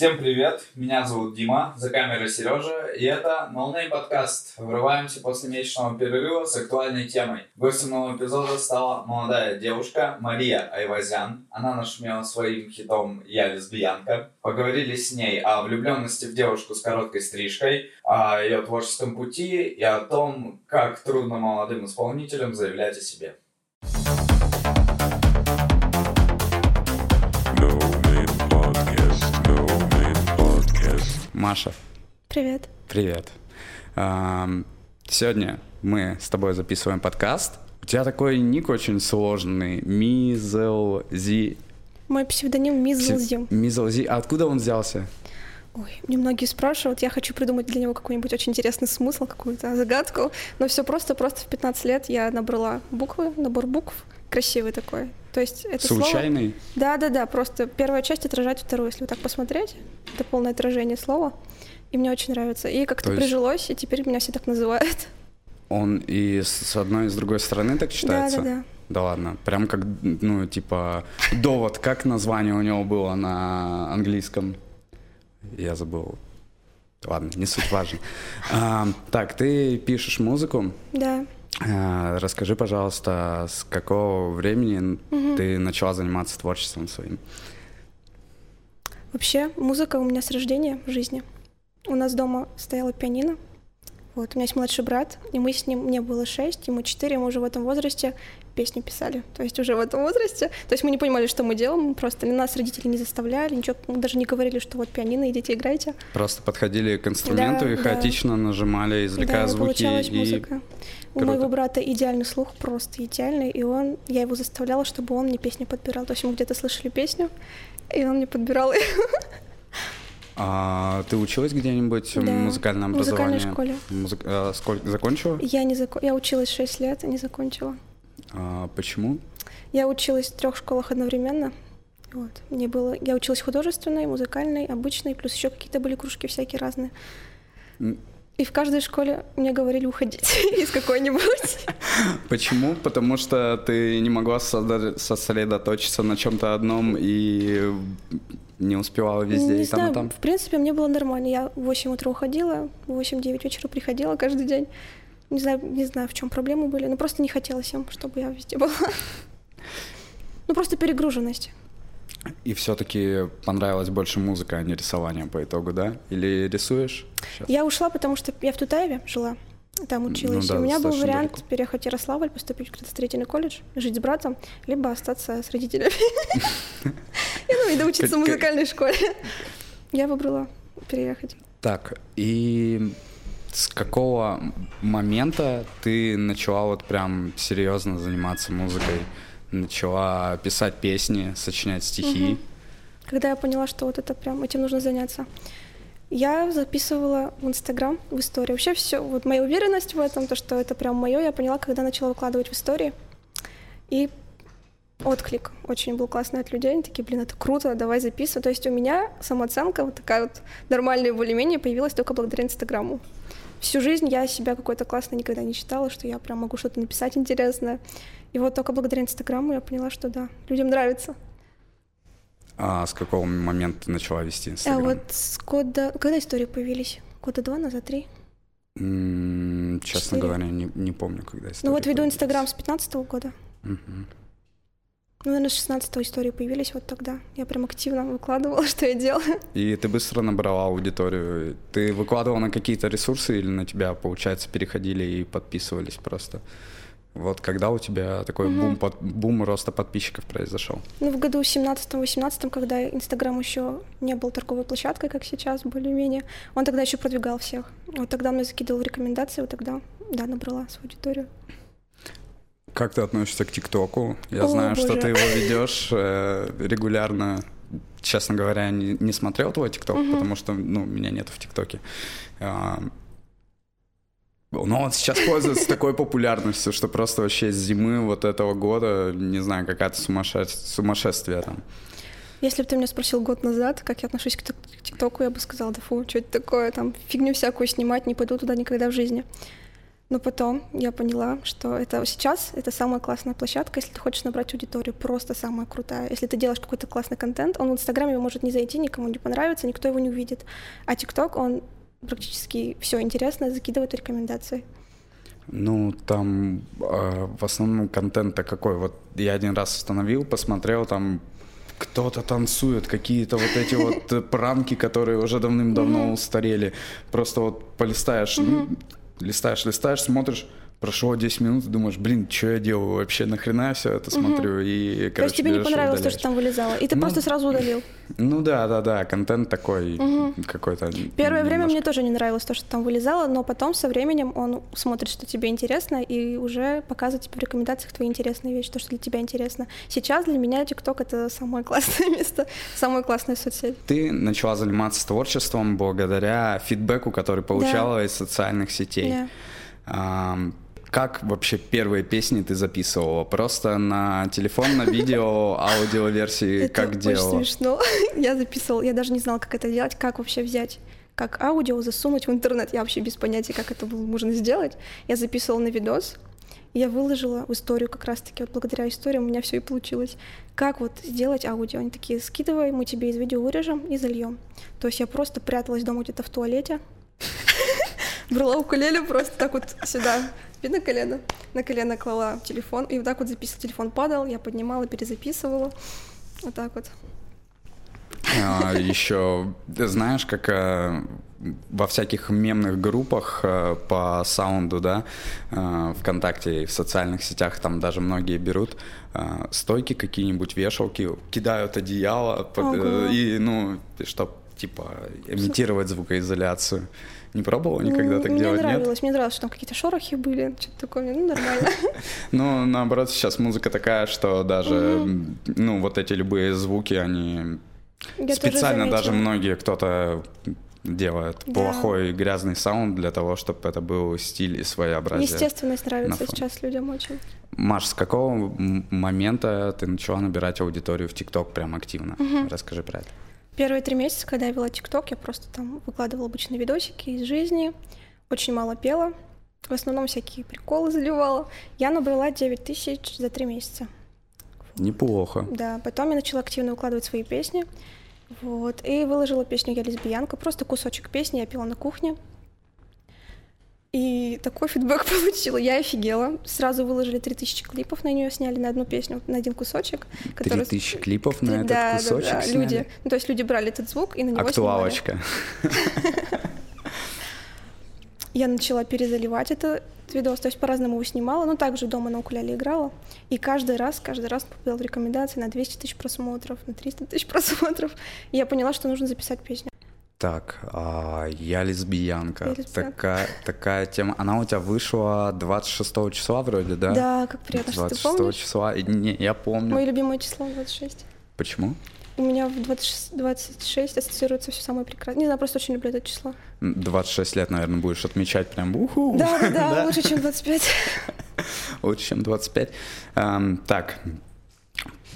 Всем привет, меня зовут Дима, за камерой Сережа, и это Name подкаст. Врываемся после месячного перерыва с актуальной темой. Гостем нового эпизода стала молодая девушка Мария Айвазян. Она нашумела своим хитом «Я лесбиянка». Поговорили с ней о влюбленности в девушку с короткой стрижкой, о ее творческом пути и о том, как трудно молодым исполнителям заявлять о себе. Маша. Привет. Привет. Сегодня мы с тобой записываем подкаст. У тебя такой ник очень сложный. Мизелзи. Мой псевдоним Мизелзи. Мизелзи. А откуда он взялся? Ой, мне многие спрашивают, я хочу придумать для него какой-нибудь очень интересный смысл, какую-то загадку, но все просто, просто в 15 лет я набрала буквы, набор букв, красивый такой. То есть это Случайный? Слово... Да, да, да. Просто первая часть отражает вторую, если вот так посмотреть. Это полное отражение слова. И мне очень нравится. И как-то есть... прижилось, и теперь меня все так называют. Он и с одной, и с другой стороны так читается? Да, да, да. Да ладно. Прям как, ну, типа, довод. Как название у него было на английском? Я забыл. Ладно, не суть важно. А, так, ты пишешь музыку? Да. А, расскажи, пожалуйста, с какого времени угу. ты начала заниматься творчеством своим? Вообще, музыка у меня с рождения в жизни. У нас дома стояла пианино. Вот, у меня есть младший брат, и мы с ним, мне было шесть, ему четыре, мы уже в этом возрасте песни писали. То есть уже в этом возрасте. То есть мы не понимали, что мы делаем, просто нас родители не заставляли, ничего, даже не говорили, что вот пианино, идите играйте. Просто подходили к инструменту да, и хаотично да. нажимали, извлекая да, звуки. получалась и... музыка. У моего брата идеальный слух, просто идеальный, и он, я его заставляла, чтобы он мне песню подбирал. То есть мы где-то слышали песню, и он мне подбирал ее. А ты училась где-нибудь да, в музыкальном образовании? В музыкальной школе. Музык... А, сколько... Закончила? Я не зак... я училась 6 лет, не закончила. А, почему? Я училась в трех школах одновременно. Вот. Мне было... Я училась художественной, музыкальной, обычной, плюс еще какие-то были кружки всякие разные. И в каждой школе мне говорили уходить из какой-нибудь. Почему? Потому что ты не могла сосредоточиться на чем-то одном и не успевала везде не и знаю, там, и там? В принципе, мне было нормально. Я в 8 утра уходила, в 8-9 вечера приходила каждый день. Не знаю, не знаю, в чем проблемы были, но просто не хотелось им, чтобы я везде была. Ну, просто перегруженность. И все-таки понравилась больше музыка, а не рисование по итогу, да? Или рисуешь? Сейчас? Я ушла, потому что я в Тутаеве жила, там училась. Ну, да, У меня был вариант далеко. переехать в Ярославль, поступить в градостроительный колледж, жить с братом, либо остаться с родителями. И ну, и доучиться в музыкальной школе. Я выбрала переехать. Так, и с какого момента ты начала вот прям серьезно заниматься музыкой? начала писать песни, сочинять стихи. Угу. Когда я поняла, что вот это прям этим нужно заняться, я записывала в Инстаграм, в истории. Вообще все, вот моя уверенность в этом, то, что это прям мое, я поняла, когда начала выкладывать в истории. И отклик очень был классный от людей. Они такие, блин, это круто, давай записывай. То есть у меня самооценка вот такая вот нормальная более-менее появилась только благодаря Инстаграму. Всю жизнь я себя какой-то классной никогда не считала, что я прям могу что-то написать интересное. И вот только благодаря Инстаграму я поняла, что да, людям нравится. А с какого момента ты начала вести Инстаграм? А вот с года... Когда истории появились? Года два, назад, три? М-м, честно Четыре. говоря, не, не помню, когда истории Ну вот веду Инстаграм с 15 года. Угу. Ну, наверное, с 16 истории появились вот тогда. Я прям активно выкладывала, что я делаю. И ты быстро набрала аудиторию. Ты выкладывала на какие-то ресурсы или на тебя, получается, переходили и подписывались просто? Вот когда у тебя такой угу. бум, под, бум роста подписчиков произошел? Ну, в году 17-18, когда Инстаграм еще не был торговой площадкой, как сейчас, более-менее, он тогда еще продвигал всех. Вот тогда мне закидывал рекомендации, вот тогда, да, набрала свою аудиторию. Как ты относишься к ТикТоку? Я О, знаю, боже. что ты его ведешь э, регулярно. Честно говоря, не, не смотрел твой ТикТок, угу. потому что ну, меня нет в ТикТоке. А, но он сейчас пользуется такой популярностью, что просто вообще с зимы вот этого года, не знаю, какая-то сумасшествие там. Если бы ты меня спросил год назад, как я отношусь к ТикТоку, я бы сказала, да фу, что это такое, там фигню всякую снимать, не пойду туда никогда в жизни. Но потом я поняла, что это сейчас это самая классная площадка, если ты хочешь набрать аудиторию, просто самая крутая. Если ты делаешь какой-то классный контент, он в Инстаграме может не зайти, никому не понравится, никто его не увидит. А ТикТок, он практически все интересное закидывает рекомендации. Ну, там э, в основном контент-то какой? Вот я один раз установил, посмотрел, там кто-то танцует, какие-то вот эти вот пранки, которые уже давным-давно устарели. Просто вот полистаешь, листаешь, листаешь, смотришь, прошло 10 минут, думаешь, блин, что я делаю вообще, нахрена я все это смотрю, угу. и, короче, То есть тебе не понравилось то, что там вылезало, и ты ну, просто сразу удалил? Ну да, да, да, контент такой угу. какой-то. Первое немножко... время мне тоже не нравилось то, что там вылезало, но потом со временем он смотрит, что тебе интересно, и уже показывает тебе в рекомендациях твои интересные вещи, то, что для тебя интересно. Сейчас для меня ТикТок — это самое классное место, самая классная соцсеть. Ты начала заниматься творчеством благодаря фидбэку, который получала да. из социальных сетей. Да. Как вообще первые песни ты записывала? Просто на телефон, на видео, аудиоверсии, как делала? Это смешно. Я записывала, я даже не знала, как это делать, как вообще взять как аудио засунуть в интернет. Я вообще без понятия, как это было можно сделать. Я записывала на видос, я выложила в историю как раз-таки, вот благодаря истории у меня все и получилось. Как вот сделать аудио? Они такие, скидывай, мы тебе из видео вырежем и зальем. То есть я просто пряталась дома где-то в туалете, брала укулеле просто так вот сюда, на колено. На колено клала телефон, и вот так вот записывала. Телефон падал, я поднимала, перезаписывала. Вот так вот. А, еще, знаешь, как а, во всяких мемных группах а, по саунду, да, а, ВКонтакте и в социальных сетях там даже многие берут а, стойки какие-нибудь, вешалки, кидают одеяло под, э, и, ну, чтобы типа имитировать звукоизоляцию. Не пробовала никогда так мне делать, нравилось, нет? Мне нравилось, что там какие-то шорохи были, что-то такое, ну, нормально. Ну, наоборот, сейчас музыка такая, что даже, ну, вот эти любые звуки, они специально даже многие кто-то делает да. плохой грязный саунд для того, чтобы это был стиль и своеобразие. Естественность нравится сейчас людям очень. Маш, с какого момента ты начала набирать аудиторию в ТикТок прям активно? Угу. Расскажи про это. Первые три месяца, когда я вела ТикТок, я просто там выкладывала обычные видосики из жизни, очень мало пела, в основном всякие приколы заливала. Я набрала 9 тысяч за три месяца. Неплохо. Да, потом я начала активно выкладывать свои песни. Вот, и выложила песню «Я лесбиянка», просто кусочек песни я пела на кухне. И такой фидбэк получила, я офигела. Сразу выложили 3000 клипов на нее, сняли на одну песню, на один кусочек. 3000 клипов на этот да, кусочек да, да. Сняли? Люди, ну, то есть люди брали этот звук и на него Актуалочка. Я начала перезаливать этот видос, то есть по-разному его снимала, но также дома на укулеле играла. И каждый раз, каждый раз попадал в рекомендации на 200 тысяч просмотров, на 300 тысяч просмотров. И я поняла, что нужно записать песню. Так, а, я лесбиянка. Я лесбиянка. Такая, такая тема. Она у тебя вышла 26 числа вроде, да? Да, как приятно, 26 что ты помнишь? числа. Не, я помню. Мое любимое число 26. Почему? У меня в 26, 26 ассоциируется все самое прекрасное. Не знаю, просто очень люблю это число. 26 лет, наверное, будешь отмечать прям уху. Да, да, да, лучше, чем 25. Лучше, чем 25. Так,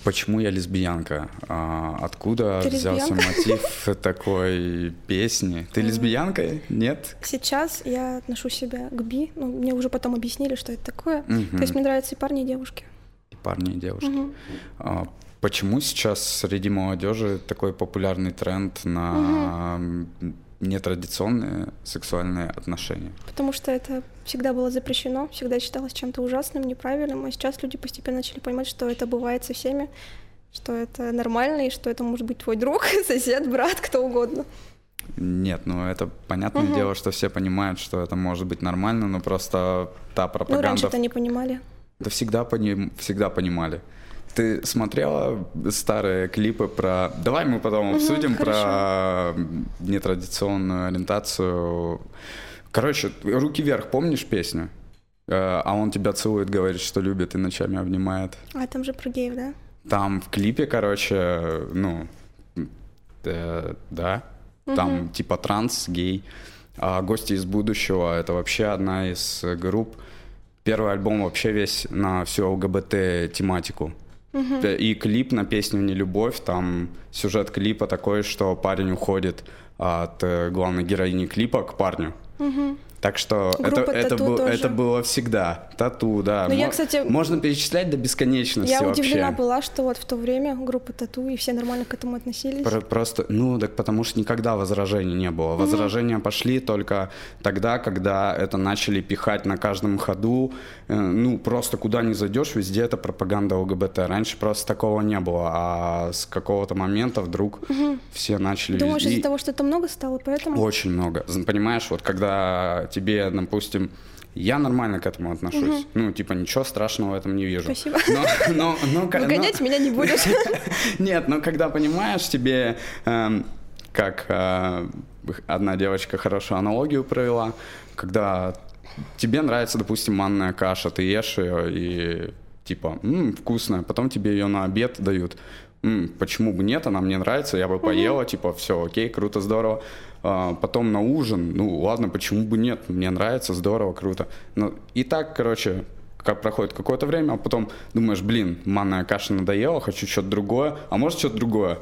Почему я лесбиянка? А, откуда Ты взялся лесбиянка? мотив такой песни? Ты лесбиянка? Нет? Сейчас я отношу себя к би. Ну, мне уже потом объяснили, что это такое. Угу. То есть мне нравятся и парни, и девушки. И парни, и девушки. Угу. А, почему сейчас среди молодежи такой популярный тренд на угу нетрадиционные сексуальные отношения. Потому что это всегда было запрещено, всегда считалось чем-то ужасным, неправильным, а сейчас люди постепенно начали понимать, что это бывает со всеми, что это нормально и что это может быть твой друг, сосед, брат, кто угодно. Нет, ну это понятное угу. дело, что все понимают, что это может быть нормально, но просто та пропаганда... Ну, раньше-то не понимали. Да всегда, пони... всегда понимали. Ты смотрела старые клипы про... Давай мы потом угу, обсудим хорошо. про нетрадиционную ориентацию. Короче, «Руки вверх», помнишь песню? Э, а он тебя целует, говорит, что любит и ночами обнимает. А там же про геев, да? Там в клипе, короче, ну, э, да, угу. там типа транс, гей. А «Гости из будущего» — это вообще одна из групп. Первый альбом вообще весь на всю ЛГБТ-тематику. Угу. И клип на песню «Не любовь», там сюжет клипа такой, что парень уходит от э, главной героини клипа к парню. Угу. Так что это, Группа это, был- тоже. это было всегда. Тату, да. Ну, я, Мо- кстати, Можно перечислять до бесконечности Я вообще. удивлена была, что вот в то время группа Тату, и все нормально к этому относились. Про- Просто, ну, так потому что никогда возражений не было. Возражения пошли только тогда, когда это начали пихать на каждом ходу. Э, Ну, просто куда ни зайдешь, везде это пропаганда ЛГБТ. Раньше просто такого не было, а с какого-то момента вдруг все начали... Думаешь, везде- из-за того, что это много стало, поэтому? Очень много. Понимаешь, вот когда тебе, допустим, я нормально к этому отношусь. Ну, типа, ничего страшного в этом не вижу. Спасибо. Но, но, но, ка- но- Выгонять меня не будешь. нет, но когда понимаешь, тебе, эм, как э, одна девочка хорошую аналогию провела, когда тебе нравится, допустим, манная каша, ты ешь ее и типа, «М, вкусная, потом тебе ее на обед дают. «М, почему бы нет, она мне нравится, я бы поела, типа, все, окей, круто, здорово. А, потом на ужин, ну ладно, почему бы нет, мне нравится, здорово, круто. Ну, и так, короче, как проходит какое-то время, а потом думаешь, блин, манная каша надоела, хочу что-то другое, а может что-то другое?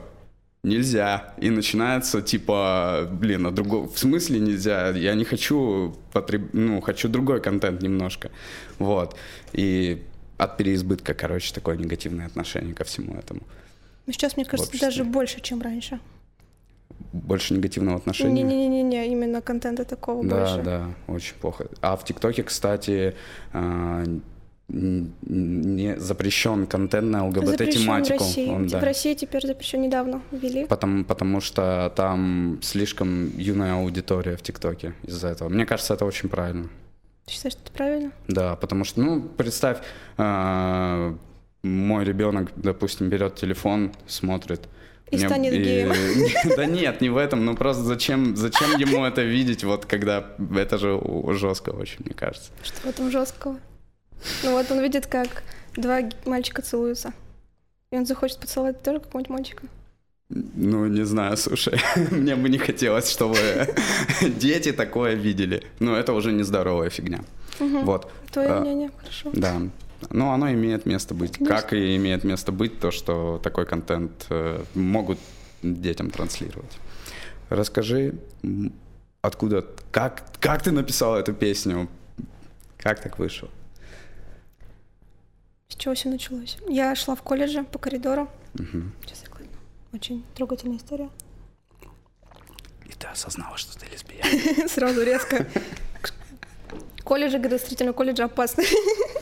Нельзя. И начинается типа, блин, а другого... В смысле нельзя? Я не хочу потреб... Ну, хочу другой контент немножко. Вот. И от переизбытка, короче, такое негативное отношение ко всему этому. Но сейчас, мне кажется, даже больше, чем раньше. Больше негативного отношения. Не-не-не, именно контента такого Да, больше. да, очень плохо. А в ТикТоке, кстати, а, не запрещен контент на в ЛГБТ-тематику. России. Он, да. В России теперь запрещен недавно ввели. Потому, потому что там слишком юная аудитория в ТикТоке из-за этого. Мне кажется, это очень правильно. Ты считаешь, что это правильно? Да, потому что, ну, представь, а, мой ребенок, допустим, берет телефон, смотрит. И Мне- станет геем. Да нет, не в этом, ну просто зачем, зачем ему это видеть, вот когда это же жестко очень, мне кажется. Что в этом жесткого? Ну вот он видит, как два мальчика целуются. И он захочет поцеловать тоже какого-нибудь мальчика. Ну, не знаю, слушай, мне бы не хотелось, чтобы дети такое видели. Ну, это уже нездоровая фигня. Мгм. Вот, Твое А, мнение, хорошо. да. Ну, оно имеет место быть. Конечно. Как и имеет место быть то, что такой контент э, могут детям транслировать. Расскажи, откуда, как, как ты написал эту песню? Как так вышло? С чего все началось? Я шла в колледже по коридору. Мгм. Сейчас я глотну. Очень трогательная история. И ты осознала, что ты лесбиян. Сразу резко. Колледжи, градостроительные колледжи опасны.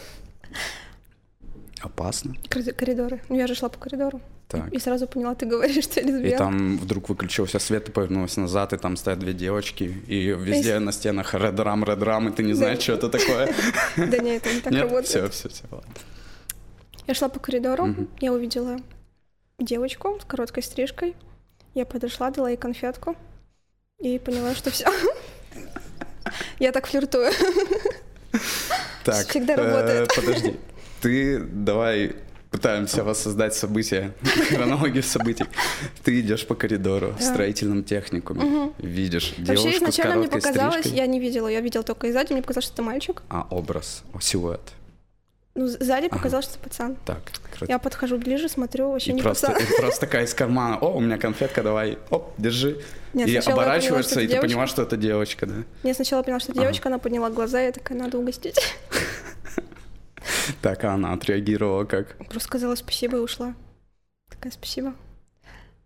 Опасно. Кори- Коридоры. Ну, я же шла по коридору. Так. И сразу поняла, ты говоришь, что я И лесбиянка. там вдруг выключился свет, ты повернулась назад, и там стоят две девочки, и везде на стенах редрам, редрам, и ты не знаешь, что это такое. Да нет, это не так работает. Все, все, все, ладно. Я шла по коридору, я увидела девочку с короткой стрижкой. Я подошла, дала ей конфетку и поняла, что все. Я так флиртую. Так, Всегда э, работает. подожди. Ты давай пытаемся воссоздать события, хронологию событий. Ты идешь по коридору в строительном техникуме, видишь Вообще, девушку с изначально мне показалось, я не видела, я видела только и сзади, мне показалось, что это мальчик. А, образ, силуэт. Ну, сзади показалось, что пацан. Так. Я подхожу ближе, смотрю, вообще не пацан. и просто такая из кармана, о, у меня конфетка, давай, оп, держи. Нет, и оборачиваешься, и ты понимаешь, что это девочка, да? Я сначала поняла, что это девочка, она подняла глаза, и я такая, надо угостить. Так, а она отреагировала как? Просто сказала спасибо и ушла. Такая, спасибо.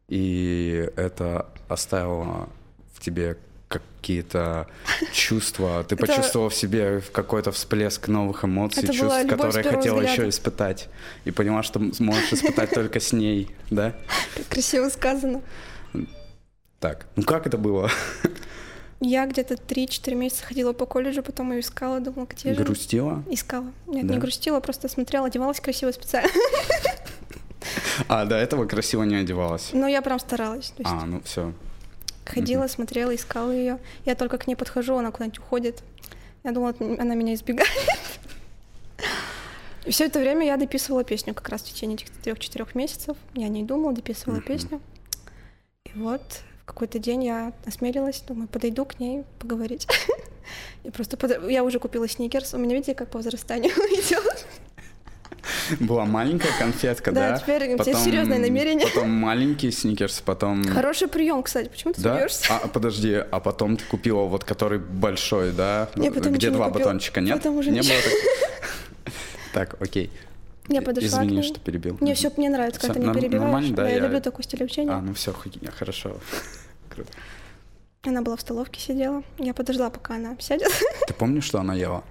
И это оставило в тебе какие-то чувства. Ты Это- почувствовал в себе какой-то всплеск новых эмоций, Это чувств, которые хотела взгляда. еще испытать. И поняла, что сможешь испытать только с ней, да? Как красиво сказано. Так, ну как это было? Я где-то 3-4 месяца ходила по колледжу, потом ее искала, думала, где же... Грустила? Искала. Нет, Да? не грустила, просто смотрела, одевалась красиво специально. А, до этого красиво не одевалась. Но я прям старалась. А, ну все. ходила, смотрела, искала ее. Я только к ней подхожу, она куда-нибудь уходит. Я думала, она меня избегает. И все это время я дописывала песню как раз в течение этих трех-четырех месяцев. Я не думала, дописывала песню. И вот в какой-то день я осмелилась, думаю, подойду к ней поговорить. И просто под- я уже купила сникерс. У меня, видите, как по возрастанию идет. Была маленькая конфетка, да? Да, теперь у тебя серьезное намерение. Потом маленький сникерс, потом... Хороший прием, кстати, почему ты Да? смеешься? А, подожди, а потом ты купила вот который большой, да? Я потом Где два купила. батончика, нет? Потом уже не ничего. было так? Так, окей. Я подошла Извини, что перебил. Мне все мне нравится, когда ты не перебиваешь. нормально, да, я, я- люблю такой стиль общения. А, ну все, хорошо. Круто. Она была в столовке сидела. Я подождала, пока она сядет. Ты помнишь, что она ела?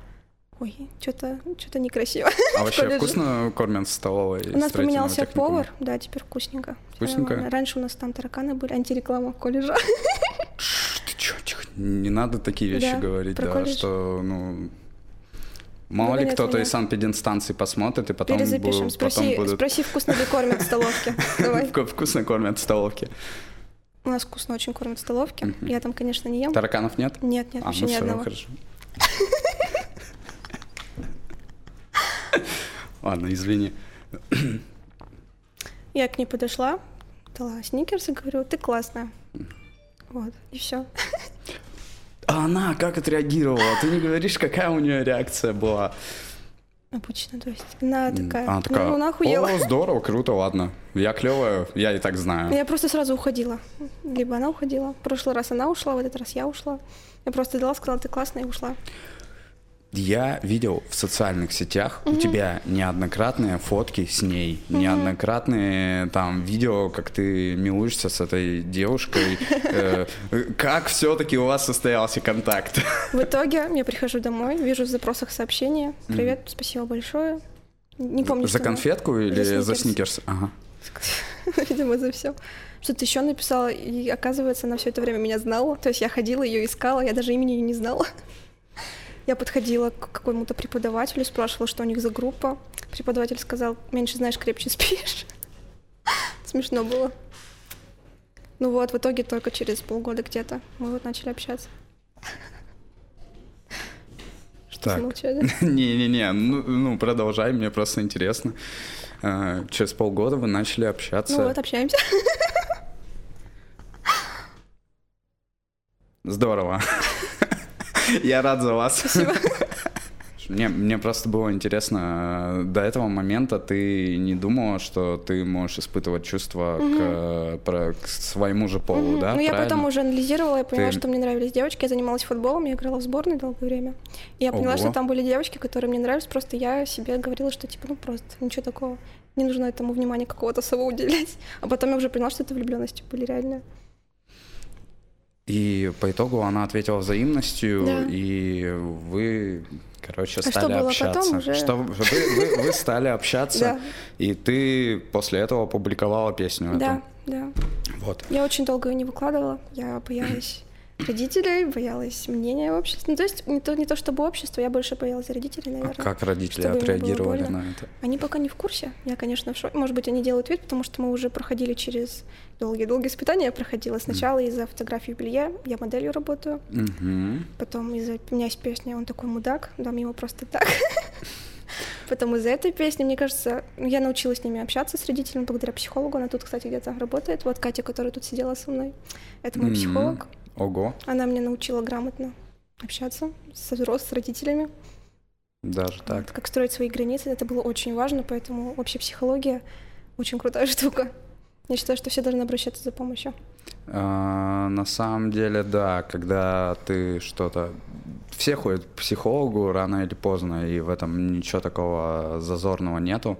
Ой, что-то что некрасиво. А вообще вкусно кормят в столовой? У нас поменялся техникума? повар, да, теперь вкусненько. Вкусненько? Раньше у нас там тараканы были, антиреклама колледжа. Ты чё, тихо, не надо такие вещи Да, говорить, да, колледж. что, ну... Мало ли кто-то из санэпидинстанции посмотрит, и потом, Перезапишем. бу- Спроси, потом будут спроси, вкусно ли кормят в столовке. Давай. Вку- вкусно кормят в столовке. У нас вкусно очень кормят в столовке. Мгм. Я там, конечно, не ем. Тараканов нет? Нет, нет, а, вообще ну ни все, одного. хорошо. Ладно, извини. Я к ней подошла, дала сникерс и говорю, ты классная. Вот, и все. А она как отреагировала? Ты не говоришь, какая у нее реакция была? Обычно, то есть она такая, Она такая, ну, нахуй ела. о, здорово, круто, ладно. Я клевая, я и так знаю. Я просто сразу уходила. Либо она уходила. В прошлый раз она ушла, в этот раз я ушла. Я просто дала, сказала, ты классная, и ушла. Я видел в социальных сетях у тебя неоднократные фотки с ней, неоднократные там видео, как ты милуешься с этой девушкой. Э, Как все-таки у вас состоялся контакт? В итоге я прихожу домой, вижу в запросах сообщение. Привет, спасибо большое. Не помню, За конфетку или За сникерс? Ага. Видимо, за все. Что-то еще написала, и оказывается, она все это время меня знала. То есть я ходила, ее искала, я даже имени ее не знала. Я подходила к какому-то преподавателю, спрашивала, что у них за группа. Преподаватель сказал, меньше знаешь, крепче спишь. Смешно было. Ну вот, в итоге только через полгода где-то мы вот начали общаться. Что замолчали? Не-не-не, ну, ну, продолжай, мне просто интересно. Э, Через полгода вы начали общаться. Ну вот, общаемся. Здорово. Я рад за вас. Спасибо. Мне, мне просто было интересно, э, до этого момента ты не думала, что ты можешь испытывать чувства к, э, про- к своему же полу, Мгм. да? Ну, я правильно? потом уже анализировала, я поняла, Ты- что мне нравились девочки. Я занималась футболом, я играла в сборной долгое время. И я поняла, Ого. что там были девочки, которые мне нравились. Просто я себе говорила, что типа, ну просто ничего такого. Не нужно этому внимания какого-то особо уделять. А потом я уже поняла, что это влюбленности были реальные. И по итогу она ответила взаимностью, Да. и вы, короче, А что стали было общаться. потом, уже- Что вы, вы- вы стали общаться, Да. и ты после этого опубликовала песню Да, эту. да. Вот. Я очень долго ее не выкладывала. Я боялась родителей, боялась мнения общества. Ну, то есть не то, не то чтобы общество, я больше боялась родителей, А наверное. как родители отреагировали на это? Они пока не в курсе. Я, конечно, в шоке. Может быть, они делают вид, потому что мы уже проходили через долгие-долгие испытания. Я проходила сначала из-за фотографий в белье. Я моделью работаю. Мгм. Потом из-за... Меня есть песня «Он такой мудак», дам ему просто так. Потом из-за этой песни, мне кажется, я научилась с ними общаться, с родителями, благодаря психологу. Она тут, кстати, где-то работает. Вот Катя, которая тут сидела со мной. Это мой Мгм. психолог. Ого, Она меня научила грамотно общаться со взрослыми, с родителями. даже Вот, так. как строить свои границы, это было очень важно, поэтому вообще психология очень крутая штука. Я считаю, что все должны обращаться за помощью. А, на самом деле, да, когда ты что-то... Все ходят к психологу рано или поздно, и в этом ничего такого зазорного нету.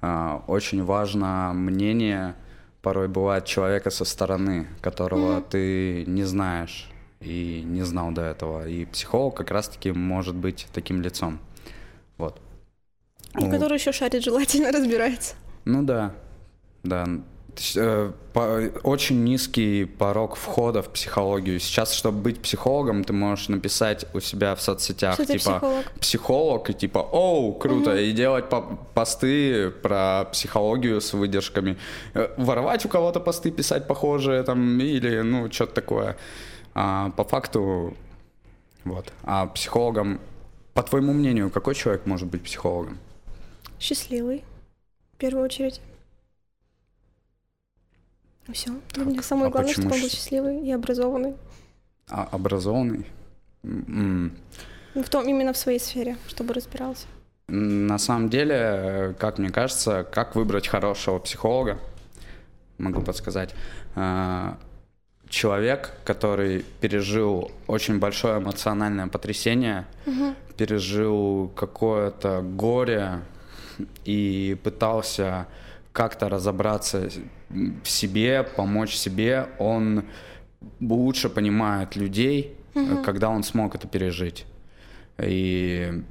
А, очень важно мнение порой бывает человека со стороны, которого Мгм. ты не знаешь и не знал до этого. И психолог как раз-таки может быть таким лицом. Вот. И Вот. который еще шарит желательно разбирается. Ну да, да. Э, очень низкий порог входа в психологию. Сейчас, чтобы быть психологом, ты можешь написать у себя в соцсетях, Что типа психолог? психолог, и типа, оу, круто, и делать по- посты про психологию с выдержками. Э, Воровать у кого-то посты, писать похожие там, или, ну, что-то такое. А по факту, вот. А психологом, по твоему мнению, какой человек может быть психологом? Счастливый, в первую очередь. Все. Для меня самое а главное, чтобы он был счаст- счастливый и образованный. А, образованный? М, Ну, В том, именно в своей сфере, чтобы разбирался. На самом деле, как мне кажется, как выбрать хорошего психолога, могу подсказать. А, человек, который пережил очень большое эмоциональное потрясение, угу. пережил какое-то горе и пытался как-то разобраться в себе, помочь себе, он лучше понимает людей, угу. когда он смог это пережить. И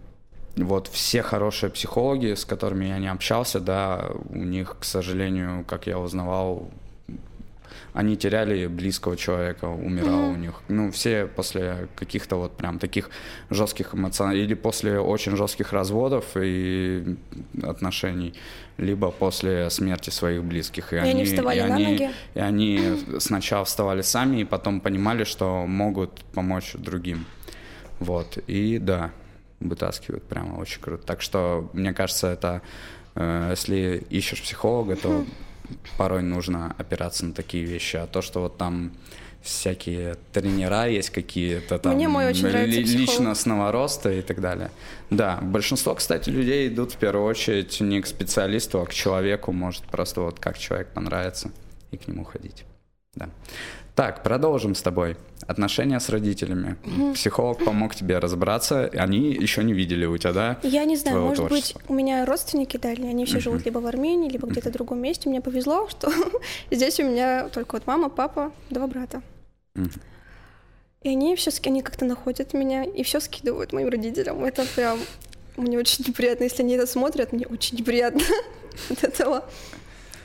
вот все хорошие психологи, с которыми я не общался, да, у них, к сожалению, как я узнавал, они теряли близкого человека, умирал mm-hmm. у них. Ну, все после каких-то вот прям таких жестких эмоциональных, или после очень жестких разводов и отношений, либо после смерти своих близких. И, и они, они вставали и на они, ноги? И они сначала вставали сами, и потом понимали, что могут помочь другим. Вот, и да, вытаскивают прямо очень круто. Так что, мне кажется, это, э, если ищешь психолога, то порой нужно опираться на такие вещи. А то, что вот там всякие тренера есть какие-то там Мне мой очень ли, личностного роста и так далее. Да, большинство, кстати, людей идут в первую очередь не к специалисту, а к человеку, может просто вот как человек понравится и к нему ходить. Да. Так, продолжим с тобой. Отношения с родителями. Угу. Психолог помог тебе разобраться. Они еще не видели у тебя, да? Я не знаю, может творчества. быть, у меня родственники дальние, они все угу. живут либо в Армении, либо где-то в другом месте. Мне повезло, что здесь у меня только вот мама, папа, два брата. Угу. И они все, они как-то находят меня и все скидывают моим родителям. Это прям мне очень неприятно, если они это смотрят, мне очень неприятно от этого.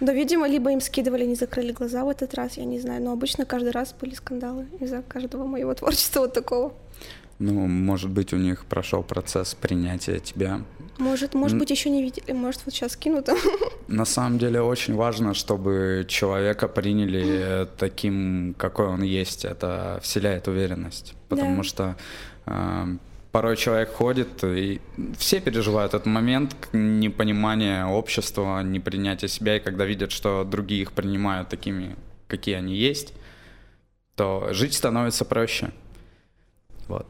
Но, видимо, либо им скидывали, не закрыли глаза в этот раз, я не знаю. Но обычно каждый раз были скандалы из-за каждого моего творчества вот такого. Ну, может быть, у них прошел процесс принятия тебя. Может, может быть, еще не видели, может, вот сейчас кинут. На самом деле очень важно, чтобы человека приняли таким, какой он есть. Это вселяет уверенность. Потому да. что э, порой человек ходит, и все переживают этот момент непонимания общества, непринятия себя, и когда видят, что другие их принимают такими, какие они есть, то жить становится проще. Вот.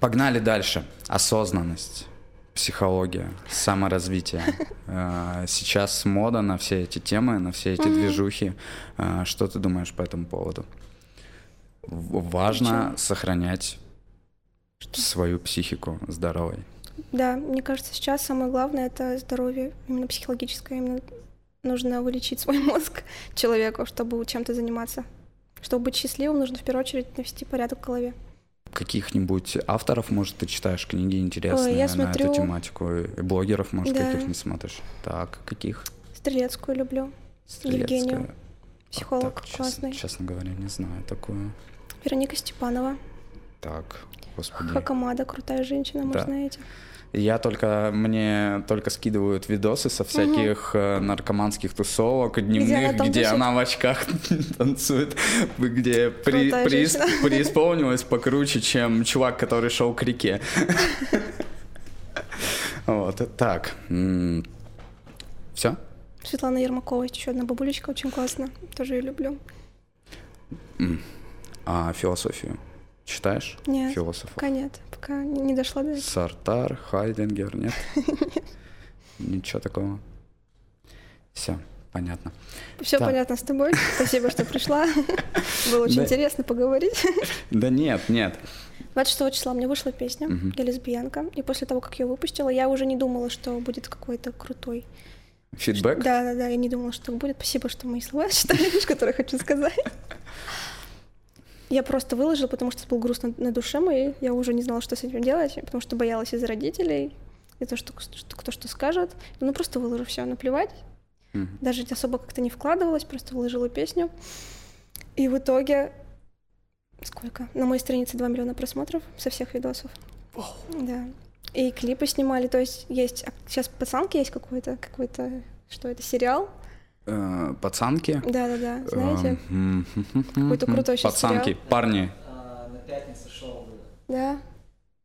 Погнали дальше. Осознанность, психология, саморазвитие. А, сейчас мода на все эти темы, на все эти движухи. А, что ты думаешь по этому поводу? Важно сохранять что? Свою психику здоровой. Да, мне кажется, сейчас самое главное это здоровье, именно психологическое. Именно нужно вылечить свой мозг человеку, чтобы чем-то заниматься. Чтобы быть счастливым, нужно в первую очередь навести порядок в голове. Каких-нибудь авторов, может, ты читаешь книги интересные Ой, я смотрю... на эту тематику? И блогеров, может, да. каких не смотришь? Так, каких? Стрелецкую люблю. Стрелецкая. Евгению. Психолог вот так, классный. Честно, честно говоря, не знаю такую. Вероника Степанова. Так, господи. Хакамада, крутая женщина, да. может, знаете. Я только, мне только скидывают видосы со всяких угу. наркоманских тусовок дневных, где, где она в очках танцует, где при, при, преисполнилась покруче, чем чувак, который шел к реке. Вот, так. Все? Светлана Ермакова, еще одна бабулечка, очень классно. Тоже ее люблю. А философию? Читаешь? Нет. Философов? Пока нет, пока не дошла до этого. Сартар, Хайденгер, нет? Ничего такого. Все, понятно. Все понятно с тобой. Спасибо, что пришла. Было очень интересно поговорить. Да нет, нет. 26 числа мне вышла песня «Я лесбиянка», и после того, как ее выпустила, я уже не думала, что будет какой-то крутой Фидбэк? Да, да, да, я не думала, что будет. Спасибо, что мои слова читали, которые хочу сказать. Я просто выложила, потому что был грустно на душе моей. Я уже не знала, что с этим делать, потому что боялась из-за родителей, и то, что, что кто что скажет. Ну, просто выложу все, наплевать. Mm-hmm. Даже особо как-то не вкладывалась, просто выложила песню. И в итоге сколько? На моей странице 2 миллиона просмотров со всех видосов. Oh. Да. И клипы снимали, то есть есть... Сейчас пацанки есть какой-то, какой-то, что это, сериал? Э, пацанки. Да-да-да, знаете? Какой-то крутой сейчас Пацанки, сериал. парни. А, на пятнице шоу было. Да?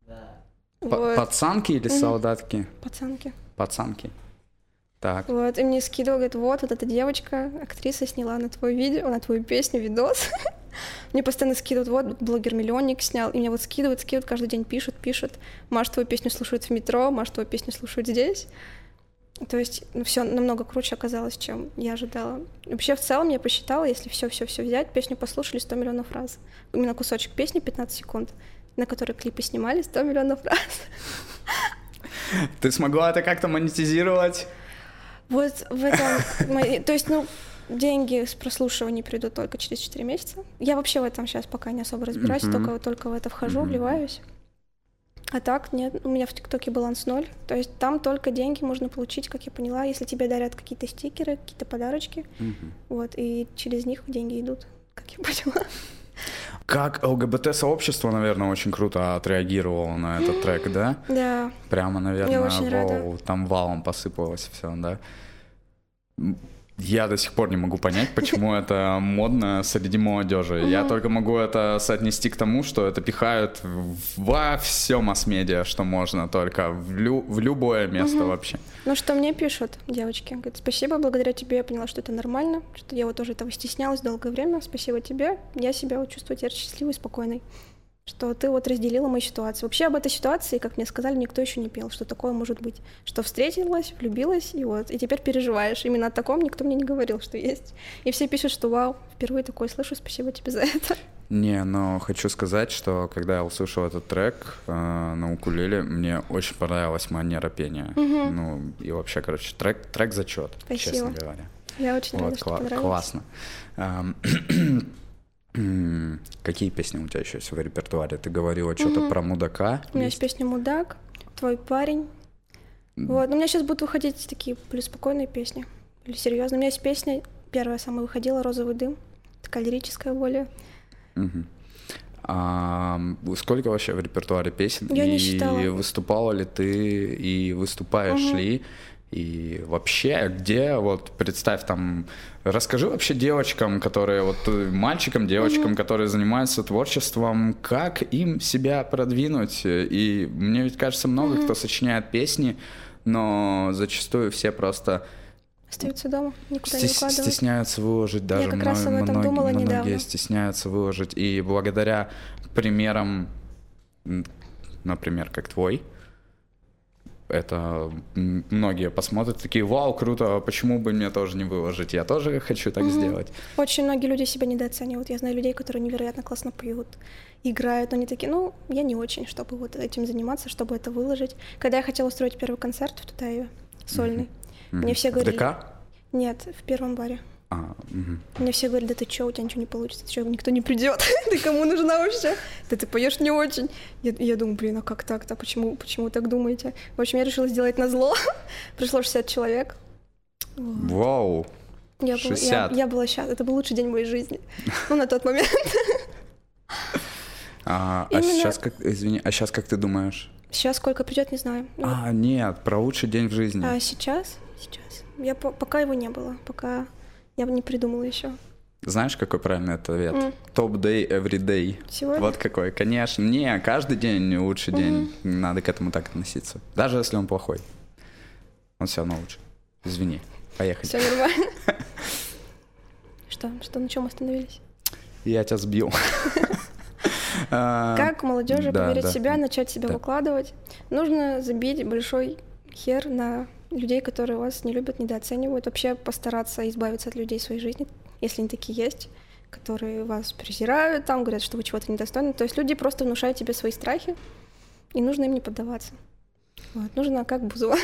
Да. Вот. Пацанки или солдатки? Пацанки. Пацанки. Так. Вот, и мне скидывал, говорит, вот, вот эта девочка, актриса сняла на твой видео, на твою песню видос. Мне постоянно скидывают, вот, блогер-миллионник снял, и мне вот скидывают, скидывают, каждый день пишут, пишут. Маш, твою песню слушают в метро, Маш, твою песню слушают здесь. То есть ну, все намного круче оказалось, чем я ожидала. Вообще, в целом, я посчитала, если все-все-все взять, песню послушали 100 миллионов раз. Именно кусочек песни 15 секунд, на который клипы снимали 100 миллионов раз. Ты смогла это как-то монетизировать? Вот в этом... То есть, ну, деньги с прослушивания придут только через 4 месяца. Я вообще в этом сейчас пока не особо разбираюсь, только, только в это вхожу, Мгм. вливаюсь. А так, нет, у меня в ТикТоке баланс ноль. То есть там только деньги можно получить, как я поняла, если тебе дарят какие-то стикеры, какие-то подарочки. Мгм. Вот, и через них деньги идут, как я поняла. Как ЛГБТ-сообщество, наверное, очень круто отреагировало на этот трек, да? Да, Прямо, наверное, очень рада. вау, там валом посыпалось все, да? Я до сих пор не могу понять, почему это модно среди молодежи. Я только могу это соотнести к тому, что это пихают во все масс-медиа, что можно, только в, лю- в любое место вообще. Ну, что мне пишут девочки? Говорят, спасибо, благодаря тебе я поняла, что это нормально, что я вот тоже этого стеснялась долгое время. Спасибо тебе. Я себя вот чувствую теперь счастливой спокойной. Что ты вот разделила мою ситуацию. Вообще об этой ситуации, как мне сказали, никто еще не пел, что такое может быть. Что встретилась, влюбилась, и вот, и теперь переживаешь. Именно о таком никто мне не говорил, что есть. И все пишут, что вау, впервые такое слышу, спасибо тебе за это. Не, но хочу сказать, что когда я услышал этот трек э, на укулеле, мне очень понравилась манера пения. Ну, и вообще, короче, трек, трек зачет, честно говоря. Я очень рада, Вот, что кла- понравилось. классно. Какие песни у тебя еще есть в репертуаре? Ты говорила что-то про мудака. У меня есть песня «Мудак», «Твой парень». Вот, но у меня сейчас будут выходить такие более спокойные песни. Или серьезно. У меня есть песня, первая самая выходила, «Розовый дым». Такая лирическая более. Мгм. Ам, сколько вообще в репертуаре песен? Я не и считала. выступала ли ты, и выступаешь Мгм. ли? И вообще, где, вот представь там, расскажи вообще девочкам, которые, вот мальчикам, девочкам, которые занимаются творчеством, как им себя продвинуть. И мне ведь кажется, много кто сочиняет песни, но зачастую все просто Остаются дома, никуда не Стес- выкладывают. стесняются выложить даже как раз об мно- этом многие- думала многие недавно. стесняются выложить и благодаря примерам например как твой это многие посмотрят такие вау круто а почему бы мне тоже не выложить я тоже хочу так сделать Очень многие люди себя недооценивают. Я знаю людей, которые невероятно классно поют, играют, но они такие, ну, я не очень, чтобы вот этим заниматься, чтобы это выложить. Когда я хотела устроить первый концерт в Тутаеве, сольный, мне Мгм. все В говорили... ДК? Нет, в первом баре. А, мгм. Мне все говорили, да ты чё, у тебя ничего не получится, ты чё, никто не придет, ты кому нужна вообще? Да ты поешь не очень. Я, я думаю, блин, а как так-то, почему, почему так думаете? В общем, я решила сделать на зло. Пришло 60 человек. Вот. вау Я, была, я, 60. я была счастлива, это был лучший день моей жизни. Ну, на тот момент. а, а Именно- сейчас как извини а сейчас как ты думаешь Сейчас сколько придет, не знаю. Ну, а нет про лучший день в жизни а сейчас? Сейчас. Я по- пока его не было, пока я не придумала еще. знаешь какой правильный ответ М. топ day every day Сегодня? Вот какой, конечно. Не, каждый день лучший день. Надо к этому так относиться. Даже если он плохой. Он все равно лучше. Извини. Поехали. Все нормально. Что? Что, на чем остановились? Я тебя сбил. А, Как молодежи поверить в себя, начать себя выкладывать? Нужно забить большой хер на людей, которые вас не любят, недооценивают. Вообще постараться избавиться от людей в своей жизни, если они такие есть, которые вас презирают, там говорят, что вы чего-то недостойны. То есть люди просто внушают тебе свои страхи, и нужно им не поддаваться. Вот. Нужно как Бузова.